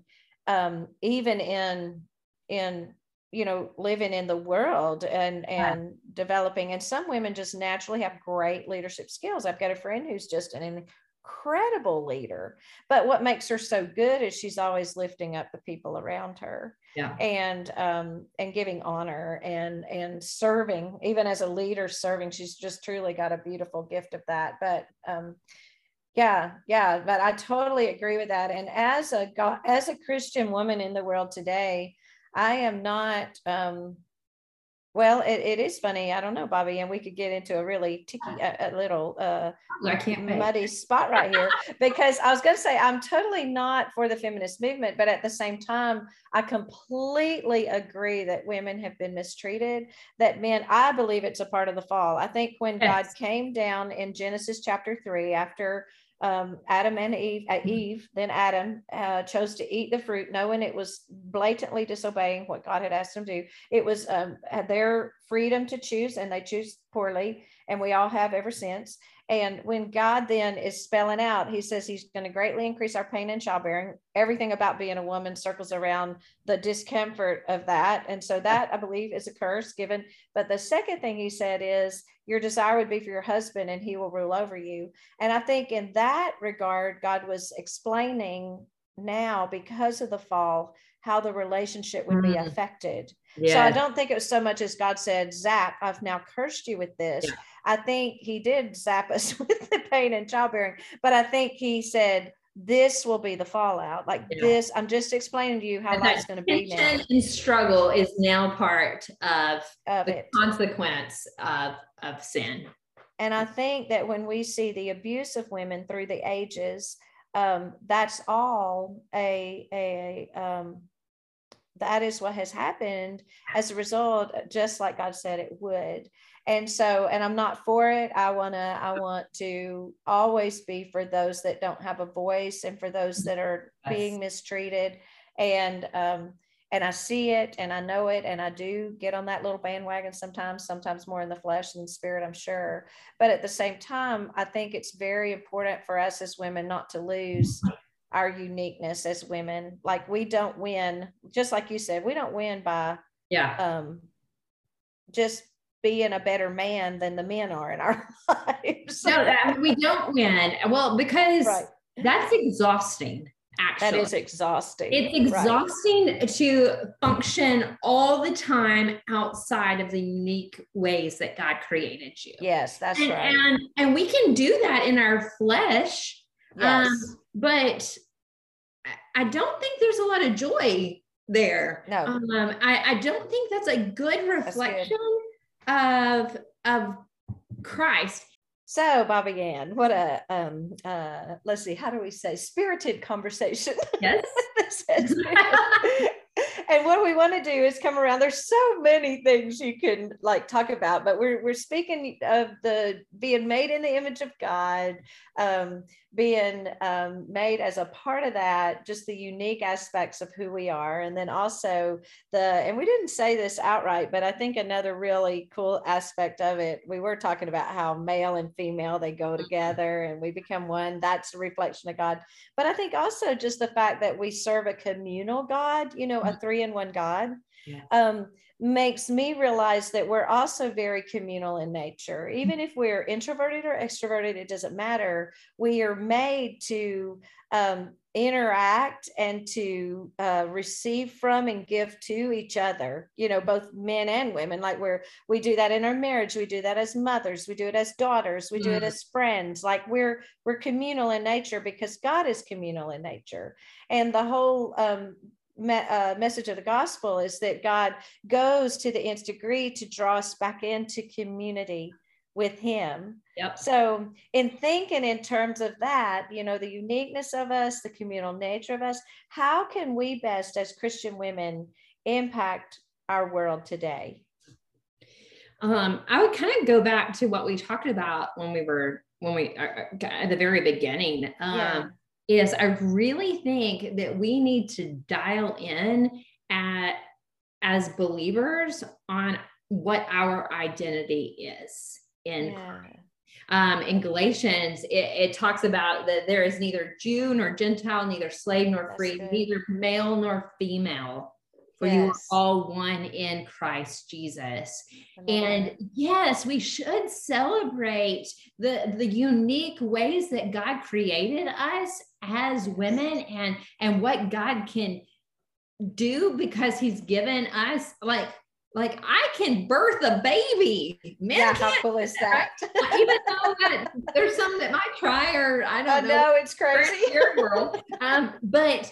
Speaker 1: um, even in in you know living in the world and and developing. And some women just naturally have great leadership skills. I've got a friend who's just an incredible leader. But what makes her so good is she's always lifting up the people around her.
Speaker 2: Yeah.
Speaker 1: And um and giving honor and and serving, even as a leader serving, she's just truly got a beautiful gift of that. But um yeah, yeah, but I totally agree with that. And as a as a Christian woman in the world today, I am not um well, it, it is funny. I don't know, Bobby Ann, we could get into a really ticky, a, a little uh,
Speaker 2: I can't
Speaker 1: muddy spot right here [laughs] because I was going to say I'm totally not for the feminist movement, but at the same time, I completely agree that women have been mistreated. That men, I believe it's a part of the fall. I think when yes. God came down in Genesis chapter three after um, Adam and Eve, uh, mm-hmm. Eve, then Adam uh, chose to eat the fruit, knowing it was blatantly disobeying what God had asked them to do. It was um, their freedom to choose, and they choose poorly, and we all have ever since. And when God then is spelling out, he says he's going to greatly increase our pain and childbearing. Everything about being a woman circles around the discomfort of that. And so that I believe is a curse given. But the second thing he said is your desire would be for your husband and he will rule over you. And I think in that regard, God was explaining now because of the fall how the relationship would mm. be affected. Yeah. So I don't think it was so much as God said, Zap, I've now cursed you with this. Yeah. I think he did zap us [laughs] with the pain and childbearing, but I think he said, this will be the fallout. Like yeah. this, I'm just explaining to you how life's going to be now.
Speaker 2: And struggle is now part of, of the it. consequence of, of sin.
Speaker 1: And I think that when we see the abuse of women through the ages, um, that's all a a um, that is what has happened as a result just like god said it would. And so and i'm not for it. I want to i want to always be for those that don't have a voice and for those that are being mistreated. And um and i see it and i know it and i do get on that little bandwagon sometimes sometimes more in the flesh than the spirit i'm sure. But at the same time i think it's very important for us as women not to lose our uniqueness as women like we don't win just like you said we don't win by
Speaker 2: yeah
Speaker 1: um just being a better man than the men are in our [laughs] lives.
Speaker 2: no, that, we don't win. Well, because right. that's exhausting. Actually,
Speaker 1: that is exhausting.
Speaker 2: It's exhausting right. to function all the time outside of the unique ways that God created you.
Speaker 1: Yes, that's
Speaker 2: and,
Speaker 1: right.
Speaker 2: And and we can do that in our flesh. Yes. Um, but I don't think there's a lot of joy there.
Speaker 1: No. Um,
Speaker 2: I, I don't think that's a good reflection of of Christ.
Speaker 1: So, Bobby Ann, what a um uh let's see, how do we say spirited conversation?
Speaker 2: Yes. [laughs] [laughs] [laughs]
Speaker 1: and what we want to do is come around. There's so many things you can like talk about, but we're we're speaking of the being made in the image of God, um, being um, made as a part of that, just the unique aspects of who we are, and then also the and we didn't say this outright, but I think another really cool aspect of it. We were talking about how male and female they go mm-hmm. together and we become one. That's a reflection of God. But I think also just the fact that we serve a communal God, you know, a mm-hmm. Three in one God. Yeah. Um, makes me realize that we're also very communal in nature. Even if we're introverted or extroverted, it doesn't matter. We are made to um, interact and to uh, receive from and give to each other. You know, both men and women. Like we're we do that in our marriage. We do that as mothers. We do it as daughters. We do it mm. as friends. Like we're we're communal in nature because God is communal in nature, and the whole um, me, uh, message of the gospel is that God goes to the nth degree to draw us back into community with Him.
Speaker 2: Yep.
Speaker 1: So, in thinking in terms of that, you know, the uniqueness of us, the communal nature of us, how can we best, as Christian women, impact our world today?
Speaker 2: Um, I would kind of go back to what we talked about when we were when we uh, uh at the very beginning. Um, yeah is I really think that we need to dial in at as believers on what our identity is in yeah. Um, in Galatians, it, it, talks about that there is neither Jew nor Gentile, neither slave nor free, neither male nor female, for yes. you are all one in Christ Jesus. And yes, we should celebrate the, the unique ways that God created us as women and and what God can do because he's given us like like I can birth a baby.
Speaker 1: Men yeah, how cool is that?
Speaker 2: Right? Even though that there's some that might try, or I don't I know.
Speaker 1: know it's crazy.
Speaker 2: Your world. Um, but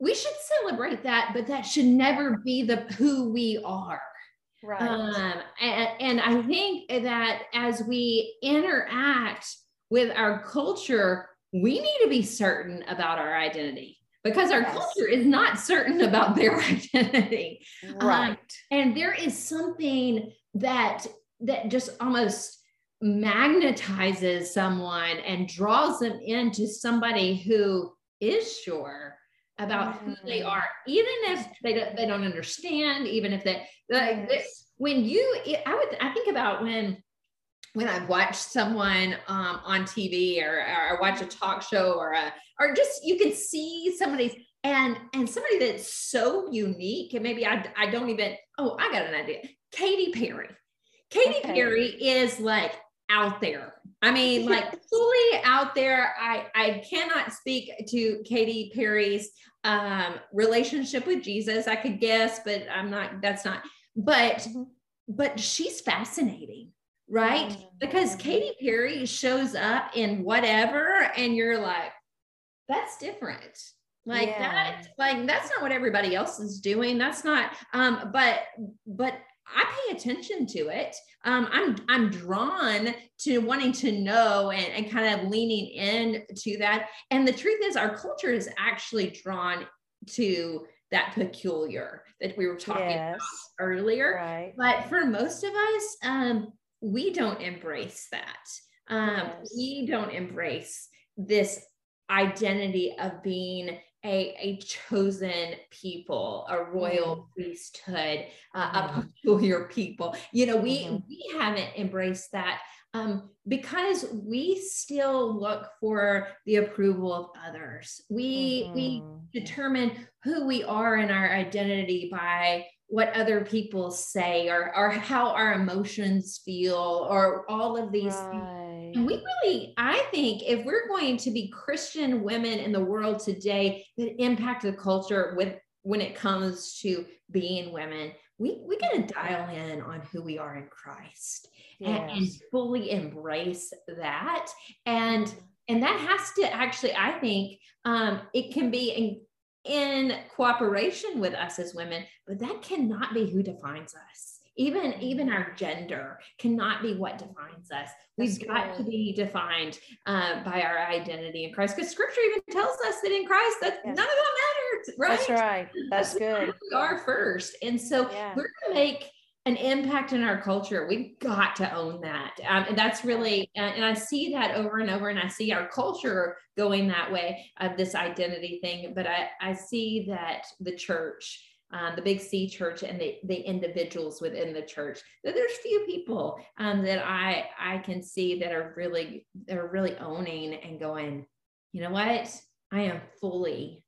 Speaker 2: we should celebrate that, but that should never be the who we are.
Speaker 1: Right.
Speaker 2: Um, and, and I think that as we interact with our culture, we need to be certain about our identity because our yes. culture is not certain about their [laughs] identity.
Speaker 1: Um, right. Um,
Speaker 2: and there is something that that just almost magnetizes someone and draws them into somebody who is sure about mm-hmm. who they mm-hmm. are, even if they don't, they don't understand, even if they, like, yes. when you, I would, I think about when when I watch someone um, on TV or, or watch a talk show or a, or just you can see somebody's and and somebody that's so unique and maybe I, I don't even oh I got an idea. Katy Perry. Katy okay. Perry is like out there. I mean [laughs] like fully out there. I I cannot speak to Katy Perry's um, relationship with Jesus I could guess but I'm not that's not but mm-hmm. but she's fascinating right? Mm-hmm. Because Katy Perry shows up in whatever, and you're like, that's different. Like yeah. that, like that's not what everybody else is doing. That's not, um, but but I pay attention to it. Um, I'm I'm drawn to wanting to know and, and kind of leaning in to that. And the truth is, our culture is actually drawn to that peculiar that we were talking yes. about earlier. Right. But for most of us, um, we don't embrace that. Um, yes. We don't embrace this identity of being a, a chosen people, a royal mm. priesthood, uh, mm. a peculiar people. You know, we mm-hmm. we haven't embraced that um, because we still look for the approval of others. We mm-hmm. we determine who we are in our identity by what other people say or, or how our emotions feel or all of these right. things. And we really, I think, if we're going to be Christian women in the world today that impact the culture with when it comes to being women, we we got to dial in on who we are in Christ yes. and, and fully embrace that. And and that has to actually, I think, um, it can be in cooperation with us as women, but that cannot be who defines us. Even even our gender cannot be what defines us. We've That's got good. to be defined uh, by our identity in Christ, because Scripture even tells us that in Christ that yes. none of that matters. Right?
Speaker 1: That's right. [laughs] That's, That's good.
Speaker 2: We are first, and so yeah. we're to make an impact in our culture. We've got to own that. Um, and that's really, and I see that over and over, and I see our culture going that way of this identity thing. But I, I see that the church, um, the big C church, and the, the individuals within the church, that there's few people um, that I, I can see that are really, they're really owning and going, you know what? I am fully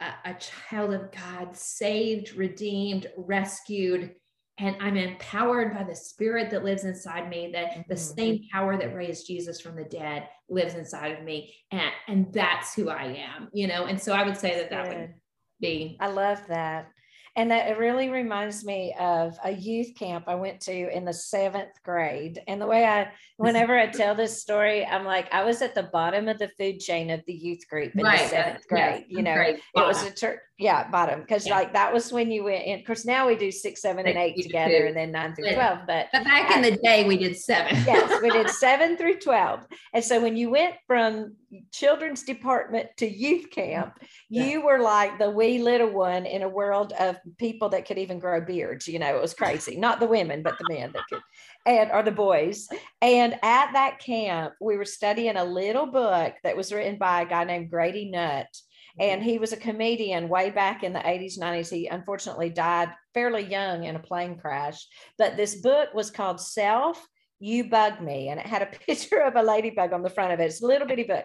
Speaker 2: a, a child of God, saved, redeemed, rescued and I'm empowered by the spirit that lives inside me, that mm-hmm. the same power that raised Jesus from the dead lives inside of me. And, and that's who I am, you know? And so I would say that that would be.
Speaker 1: I love that. And that it really reminds me of a youth camp I went to in the seventh grade. And the way I, [laughs] whenever I tell this story, I'm like, I was at the bottom of the food chain of the youth group in right. the seventh grade. you know, it was a church, yeah, bottom. Because yeah. like that was when you went in. Of course, now we do six, seven, and eight together, two. and then nine through twelve. But,
Speaker 2: but back in the day, we did seven.
Speaker 1: yes, we did [laughs] seven through twelve. And so when you went from children's department to youth camp, yeah. you were like the wee little one in a world of people that could even grow beards. You know, it was crazy. Not the women, but the men that could, and or the boys. And at that camp, we were studying a little book that was written by a guy named Grady Nutt. And mm-hmm. he was a comedian way back in the 80s, 90s. He unfortunately died fairly young in a plane crash. But this book was called Self you bug me and it had a [laughs] picture of a ladybug on the front of it it's a little bitty book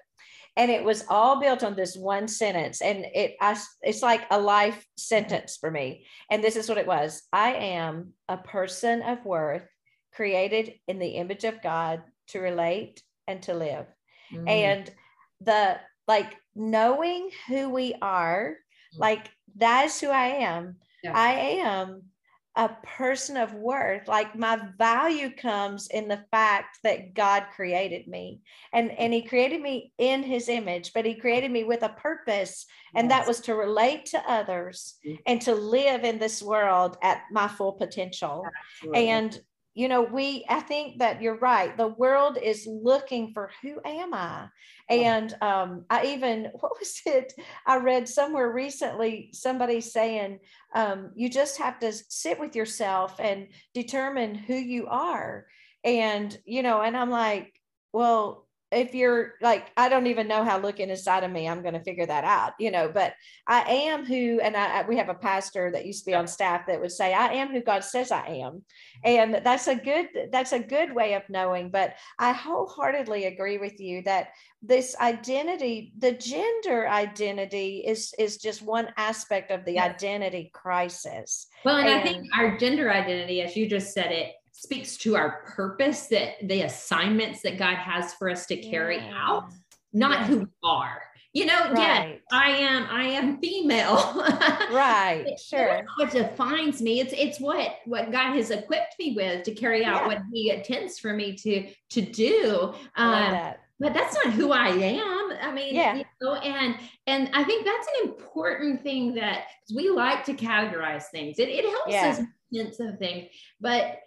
Speaker 1: and it was all built on this one sentence and it I, it's like a life sentence for me and this is what it was i am a person of worth created in the image of god to relate and to live mm-hmm. and the like knowing who we are mm-hmm. like that's who i am yeah. i am a person of worth like my value comes in the fact that god created me and and he created me in his image but he created me with a purpose and yes. that was to relate to others mm-hmm. and to live in this world at my full potential Absolutely. and you know we i think that you're right the world is looking for who am i? And um, i even [laughs] what was it i read somewhere recently somebody saying um, you just have to sit with yourself and determine who you are. And you know and i'm like well if you're like i don't even know how looking inside of me i'm going to figure that out you know but i am who and I, we have a pastor that used to be on staff that would say i am who god says i am. And that's a good that's a good way of knowing but i wholeheartedly agree with you that this identity the gender identity is is just one aspect of the yes. identity crisis.
Speaker 2: Well and, and i think our gender identity as you just said it speaks to our purpose that the assignments that God has for us to carry yeah. out, not who we are. You know, right. yeah, I am, I am female. [laughs]
Speaker 1: right. sure.
Speaker 2: What defines me. It's it's what what God has equipped me with to carry out yeah. what He intends for me to to do. Um, that but that's not who I am. I mean, yeah. You know, and and I think that's an important thing that we like to categorize things. It, it helps yeah. us sense of things. But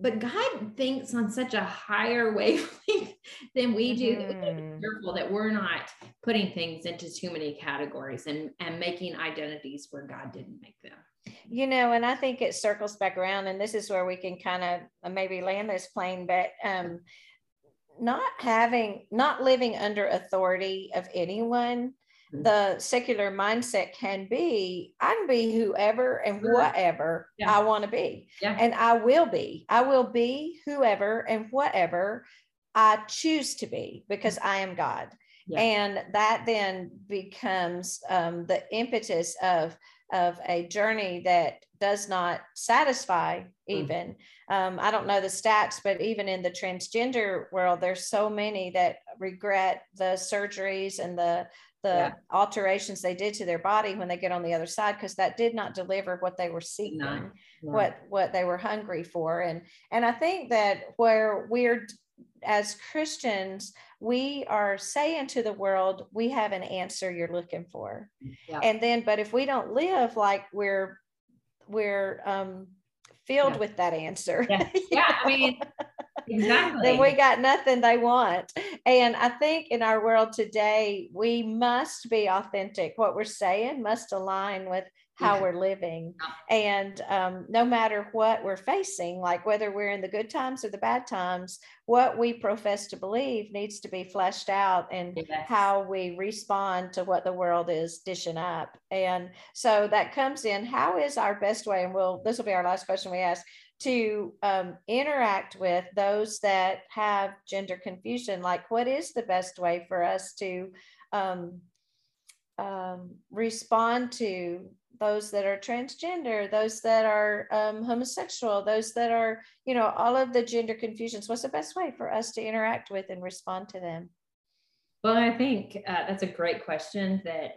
Speaker 2: but God thinks on such a higher [laughs] wavelength than we do. Mm-hmm. That we careful that we're not putting things into too many categories and, and making identities where God didn't make them.
Speaker 1: You know, and I think it circles back around, and this is where we can kind of maybe land this plane, but um, not having, not living under authority of anyone. The secular mindset can be I can be whoever and whatever yeah. I want to be. Yeah. And I will be. I will be whoever and whatever I choose to be because I am God. Yeah. And that then becomes um, the impetus of of a journey that does not satisfy mm. even mm. um, i don't know the stats but even in the transgender world there's so many that regret the surgeries and the the yeah. alterations they did to their body when they get on the other side because that did not deliver what they were seeking no, no. what what they were hungry for and and i think that where we're as christians we are saying to the world we have an answer you're looking for yeah. and then but if we don't live like we're we're um filled yeah. with that answer
Speaker 2: yeah, [laughs] yeah i mean exactly.
Speaker 1: then we got nothing they want. And I think in our world today, we must be authentic. What we're saying must align with how yeah. we're living. And um, no matter what we're facing, like whether we're in the good times or the bad times, what we profess to believe needs to be fleshed out and yes. how we respond to what the world is dishing up. And so that comes in how is our best way? And we'll, this will be our last question we ask to um, interact with those that have gender confusion like what is the best way for us to um, um, respond to those that are transgender those that are um, homosexual those that are you know all of the gender confusions? What's the best way for us to interact with and respond to them?
Speaker 2: Well i think uh, that's a great question that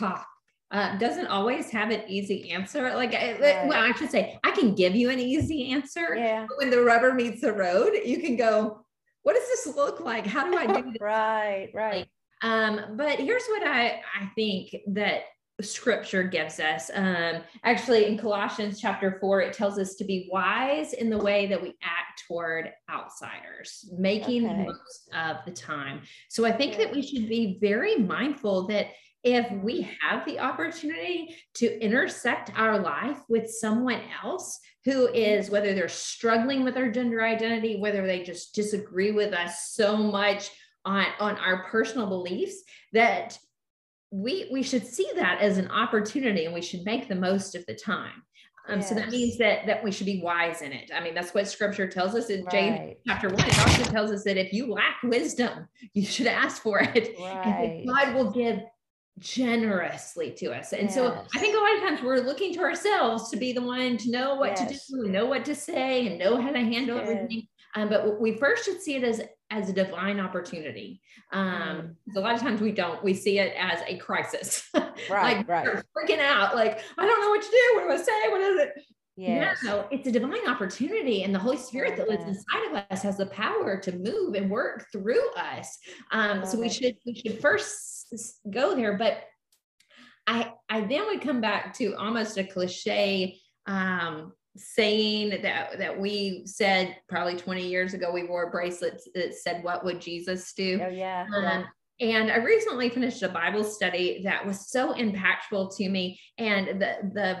Speaker 2: uh, [laughs] uh, doesn't always have an easy answer. Like, right. well, I should say, I can give you an easy answer.
Speaker 1: Yeah.
Speaker 2: When the rubber meets the road, you can go, what does this look like? How do I do this? [laughs]
Speaker 1: right, right.
Speaker 2: Um, but here's what I, I think that scripture gives us. Um, actually, in Colossians chapter four, it tells us to be wise in the way that we act toward outsiders, making okay. the most of the time. So I think that we should be very mindful that if we have the opportunity to intersect our life with someone else who is whether they're struggling with their gender identity whether they just disagree with us so much on on our personal beliefs that we we should see that as an opportunity and we should make the most of the time um, yes. So that means that that we should be wise in it. I mean, that's what Scripture tells us in right. James chapter one. It also tells us that if you lack wisdom, you should ask for it. Right. God will give generously to us. And yes. so I think a lot of times we're looking to ourselves to be the one to know what yes. to do, know what to say, and know how to handle everything. Um, but we first should see it as as a divine opportunity. Um, mm. A lot of times we don't. We see it as a crisis. [laughs]
Speaker 1: Right,
Speaker 2: like
Speaker 1: right.
Speaker 2: freaking out. Like I don't know what to do. What do I say? What is it? Yes. No, it's a divine opportunity, and the Holy Spirit that lives inside of us has the power to move and work through us. Um, so we should we should first go there. But I, I then would come back to almost a cliche um, saying that that we said probably 20 years ago. We wore bracelets that said, "What would Jesus do?"
Speaker 1: Oh yeah.
Speaker 2: Um, yeah. And I recently finished a Bible study that was so impactful to me, and the the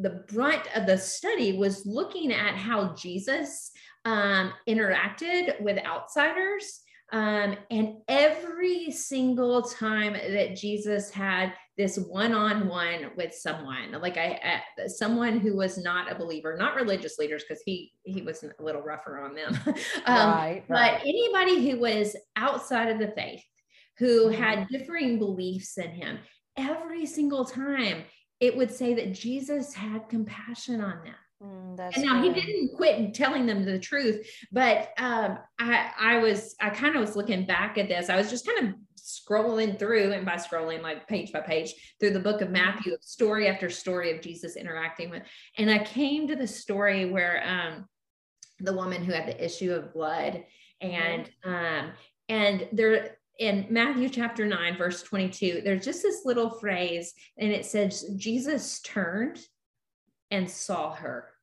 Speaker 2: the brunt of the study was looking at how Jesus um, interacted with outsiders um, and every single time that Jesus had this one-on-one with someone, like I, I someone who was not a believer, not religious leaders, because he he was a little rougher on them, [laughs] um, right, right. but anybody who was outside of the faith, who mm-hmm. had differing beliefs in him, every single time it would say that Jesus had compassion on them. Mm, and now he didn't quit telling them the truth, but um, I I was I kind of was looking back at this. I was just kind of scrolling through, and by scrolling like page by page through the book of mm-hmm. Matthew, story after story of Jesus interacting with, and I came to the story where um, the woman who had the issue of blood, and um, and there in Matthew chapter 9, verse 22, there's just this little phrase, and it says, Jesus turned and saw her.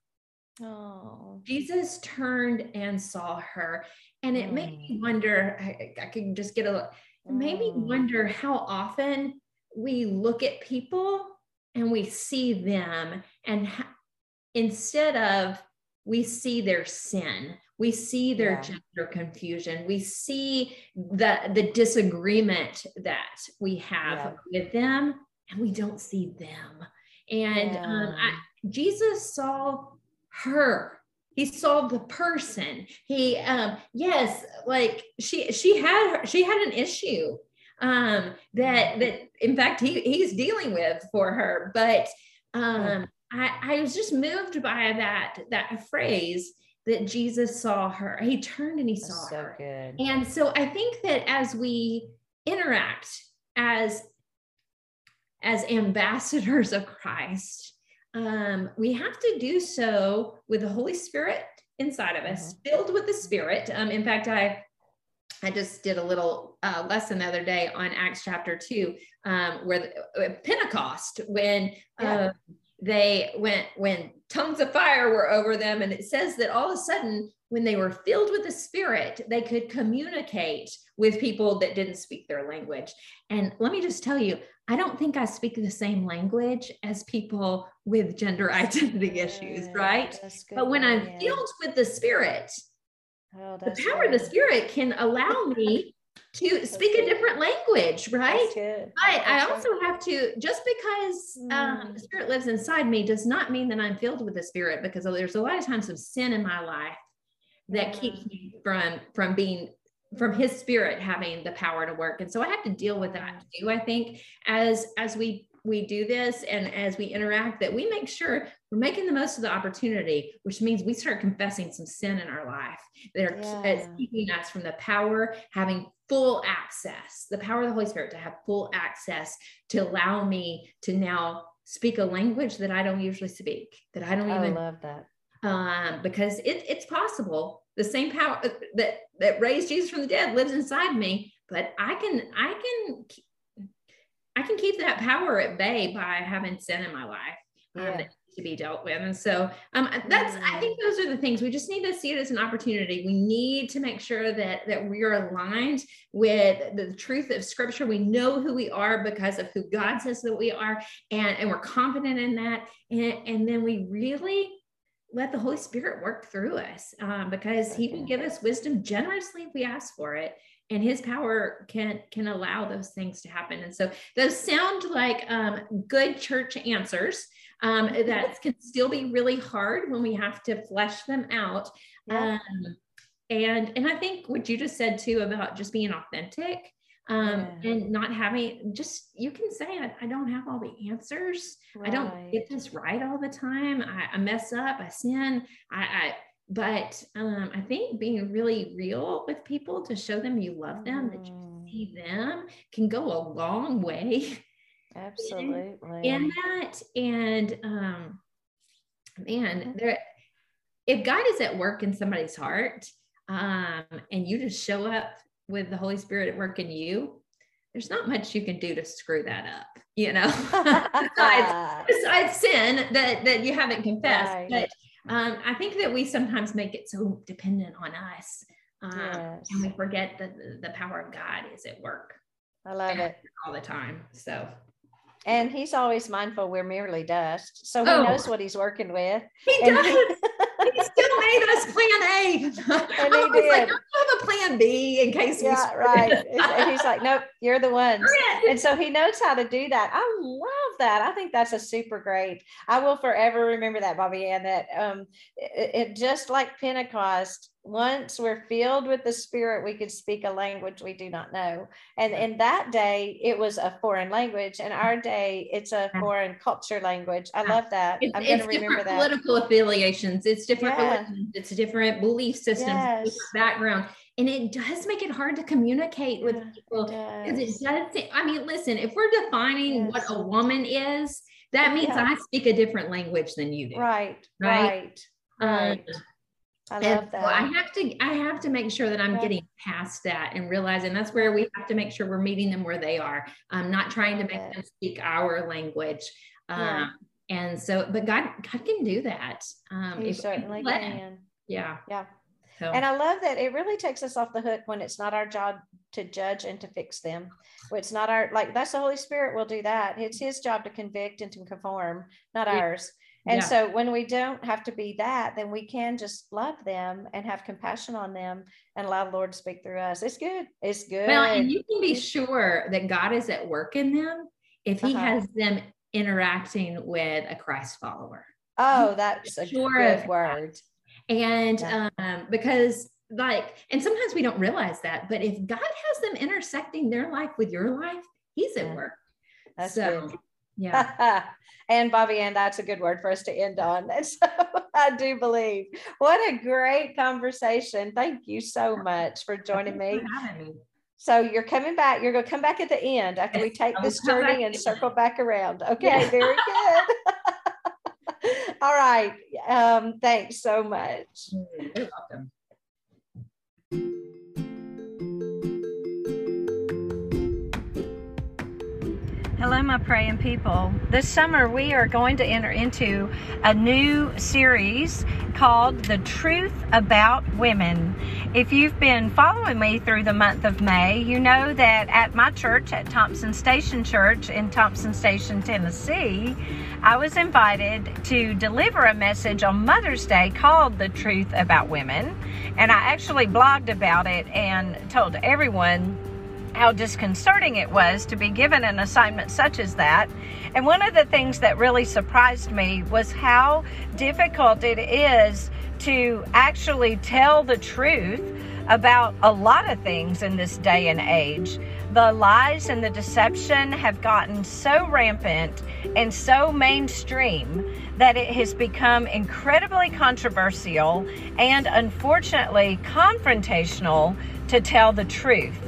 Speaker 1: Oh.
Speaker 2: Jesus turned and saw her. And it mm. made me mm. wonder, I, I could just get a look, it made me mm. wonder how often we look at people and we see them and ha- instead of we see their sin we see their yeah. gender confusion we see the the disagreement that we have yeah. with them and we don't see them and yeah. um, I, jesus saw her he saw the person he um yes like she she had her, she had an issue um that that in fact he he's dealing with for her but um I, I was just moved by that that phrase that Jesus saw her. He turned and he That's saw
Speaker 1: so
Speaker 2: her.
Speaker 1: Good.
Speaker 2: And so I think that as we interact as as ambassadors of Christ, um, we have to do so with the Holy Spirit inside of us, mm-hmm. filled with the Spirit. Um, in fact, I I just did a little uh, lesson the other day on Acts chapter two, um, where the, uh, Pentecost, when yeah. uh, they went when tongues of fire were over them and it says that all of a sudden when they were filled with the spirit they could communicate with people that didn't speak their language and let me just tell you i don't think i speak the same language as people with gender [laughs] identity issues right but when i'm filled with the spirit oh, the power good. of the spirit can allow me to [laughs] speak a different language, right? But I also right. have to, just because um, the mm. spirit lives inside me does not mean that I'm filled with the spirit because there's a lot of times of sin in my life that yeah. keeps me from from being from his spirit having the power to work. And so i have to deal with that too. I think as as we we do this and as we interact that we make sure we're making the most of the opportunity which means we start confessing some sin in our life that are yeah. keeping us from the power having full access the power of the holy spirit to have full access to allow me to now speak a language that i don't usually speak that i don't even
Speaker 1: love that.
Speaker 2: Um, because it, it's possible the same power uh, that that raised jesus from the dead lives inside me but i can i can I can keep that power at bay by having sin in my life um, yeah. to be dealt with. And so um, that's, I think those are the things we just need to see it as an opportunity. We need to make sure that, that we are aligned with the truth of scripture. We know who we are because of who God says that we are. And, and we're confident in that. And, and then we really let the Holy Spirit work through us um, because he will give us wisdom generously if we ask for it and his power can can allow those things to happen. And so those sound like um, good church answers um, that can still be really hard when we have to flesh them out. Yeah. um, and and i think what you just said too about just being authentic um, yeah. and not having just you can say I, I don't have all the answers right. i don't get this right all the time i, I mess up i sin I, I but um, I think being really real with people to show them you love them, mm. that you mm. see them, can go a long way. [laughs]
Speaker 1: Absolutely.
Speaker 2: In, in that, and um, man, mm-hmm. there, if God is at work in somebody's heart, um, and you just show up with the Holy Spirit at work in you, there's not much you can do to screw that up, you know, [laughs] besides, besides sin that that you haven't confessed. Right. But um, I think that we sometimes make it so dependent on us, um, yes. and we forget that the, the power of God is at work.
Speaker 1: I love it
Speaker 2: all the time. So,
Speaker 1: and He's always mindful we're merely dust, so He oh. knows what He's working with.
Speaker 2: He and does. Us plan A. [laughs] And [laughs] he did. Like, have a plan B in case.
Speaker 1: Yeah, right. and he's like, nope, you're the one. And so he knows how to do that. I love that. I think that's a super great. I will forever remember that, Bobby Ann. That um, it, it just like Pentecost once we're filled with the spirit we could speak a language we do not know. And in that day it was a foreign language. And our day it's a foreign culture language. I love that.
Speaker 2: It's, i'm going to remember that. political affiliations. It's different yeah. religions. It's different belief systems. Yes. different background. And it does make it hard to communicate with yeah, people because it, it, does say, i mean listen if we're defining yes. what a woman is that means yeah. i speak a different language than you do.
Speaker 1: Right right? right, um,
Speaker 2: I love that. So I have to I have to make sure that I'm yeah. getting past that and realizing that's where we have to make sure we're meeting them where they are. I'm not trying to make them speak our language. Um, And so, but God, God can do that.
Speaker 3: Um, he certainly can.
Speaker 2: Yeah.
Speaker 3: Yeah. So. And I love that it really takes us off the hook when it's not our job to judge and to fix them. It's not our like that's the Holy Spirit will do that. It's His job to convict and to conform, not yeah. ours. And yeah. so when we don't have to be that, then we can just love them and have compassion on them and allow the Lord to speak through us. It's good. It's good.
Speaker 2: Well, and you can be sure that God is at work in them if He uh-huh. has them interacting with a Christ follower.
Speaker 3: Oh, that's a sure good word.
Speaker 2: And yeah. um, because like, and sometimes we don't realize that, but if God has them intersecting their life with your life, He's at work.
Speaker 3: That's so, good. Yeah. [laughs] and Bobby Ann, that's a good word for us to end on. And [laughs] so I do believe. What a great conversation. Thank you so much for joining me. me. So you're coming back. You're going to come back at the end after yes, we take this journey and circle back around. Okay, yeah. very good. [laughs] All right. Um, thanks so much.
Speaker 2: You're welcome.
Speaker 1: Hello, my praying people. This summer, we are going to enter into a new series called The Truth About Women. If you've been following me through the month of May, you know that at my church, at Thompson Station Church in Thompson Station, Tennessee, I was invited to deliver a message on Mother's Day called The Truth About Women. And I actually blogged about it and told everyone how disconcerting it was to be given an assignment such as that. And one of the things that really surprised me was how difficult it is to actually tell the truth about a lot of things in this day and age. The lies and the deception have gotten so rampant and so mainstream that it has become incredibly controversial and unfortunately confrontational to tell the truth.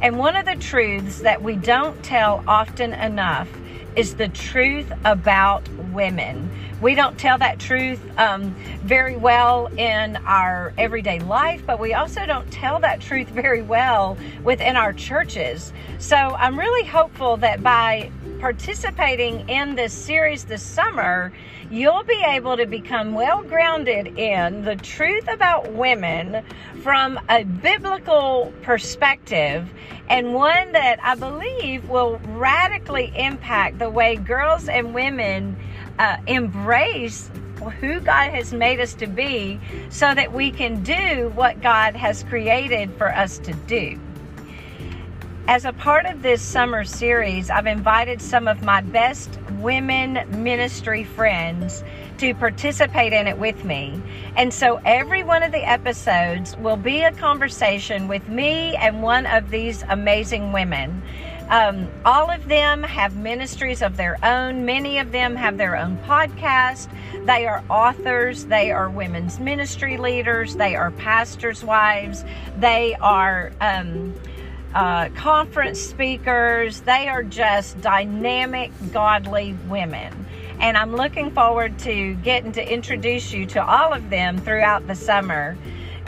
Speaker 1: And one of the truths that we don't tell often enough is the truth about women. We don't tell that truth um, very well in our everyday life, but we also don't tell that truth very well within our churches. So I'm really hopeful that by participating in this series this summer, you'll be able to become well grounded in the truth about women from a biblical perspective and one that I believe will radically impact the way girls and women uh, embrace who God has made us to be so that we can do what God has created for us to do. As a part of this summer series, I've invited some of my best women ministry friends to participate in it with me. And so every one of the episodes will be a conversation with me and one of these amazing women. Um, all of them have ministries of their own. Many of them have their own podcast. They are authors. They are women's ministry leaders. They are pastors' wives. They are. Um, uh, conference speakers. They are just dynamic, godly women. And I'm looking forward to getting to introduce you to all of them throughout the summer.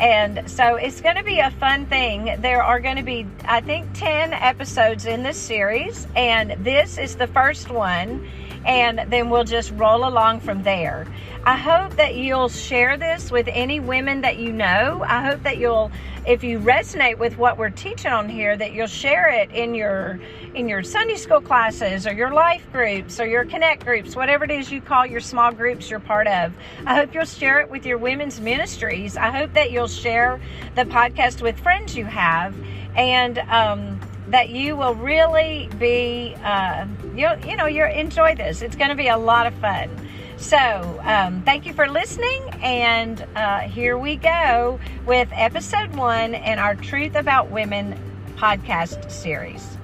Speaker 1: And so it's going to be a fun thing. There are going to be, I think, 10 episodes in this series, and this is the first one. And then we'll just roll along from there. I hope that you'll share this with any women that you know. I hope that you'll if you resonate with what we're teaching on here that you'll share it in your in your Sunday school classes or your life groups or your connect groups whatever it is you call your small groups you're part of. I hope you'll share it with your women's ministries. I hope that you'll share the podcast with friends you have and um, that you will really be uh, you you know you enjoy this. It's going to be a lot of fun so, um, thank you for listening. And uh, here we go with episode one in our Truth About Women podcast series.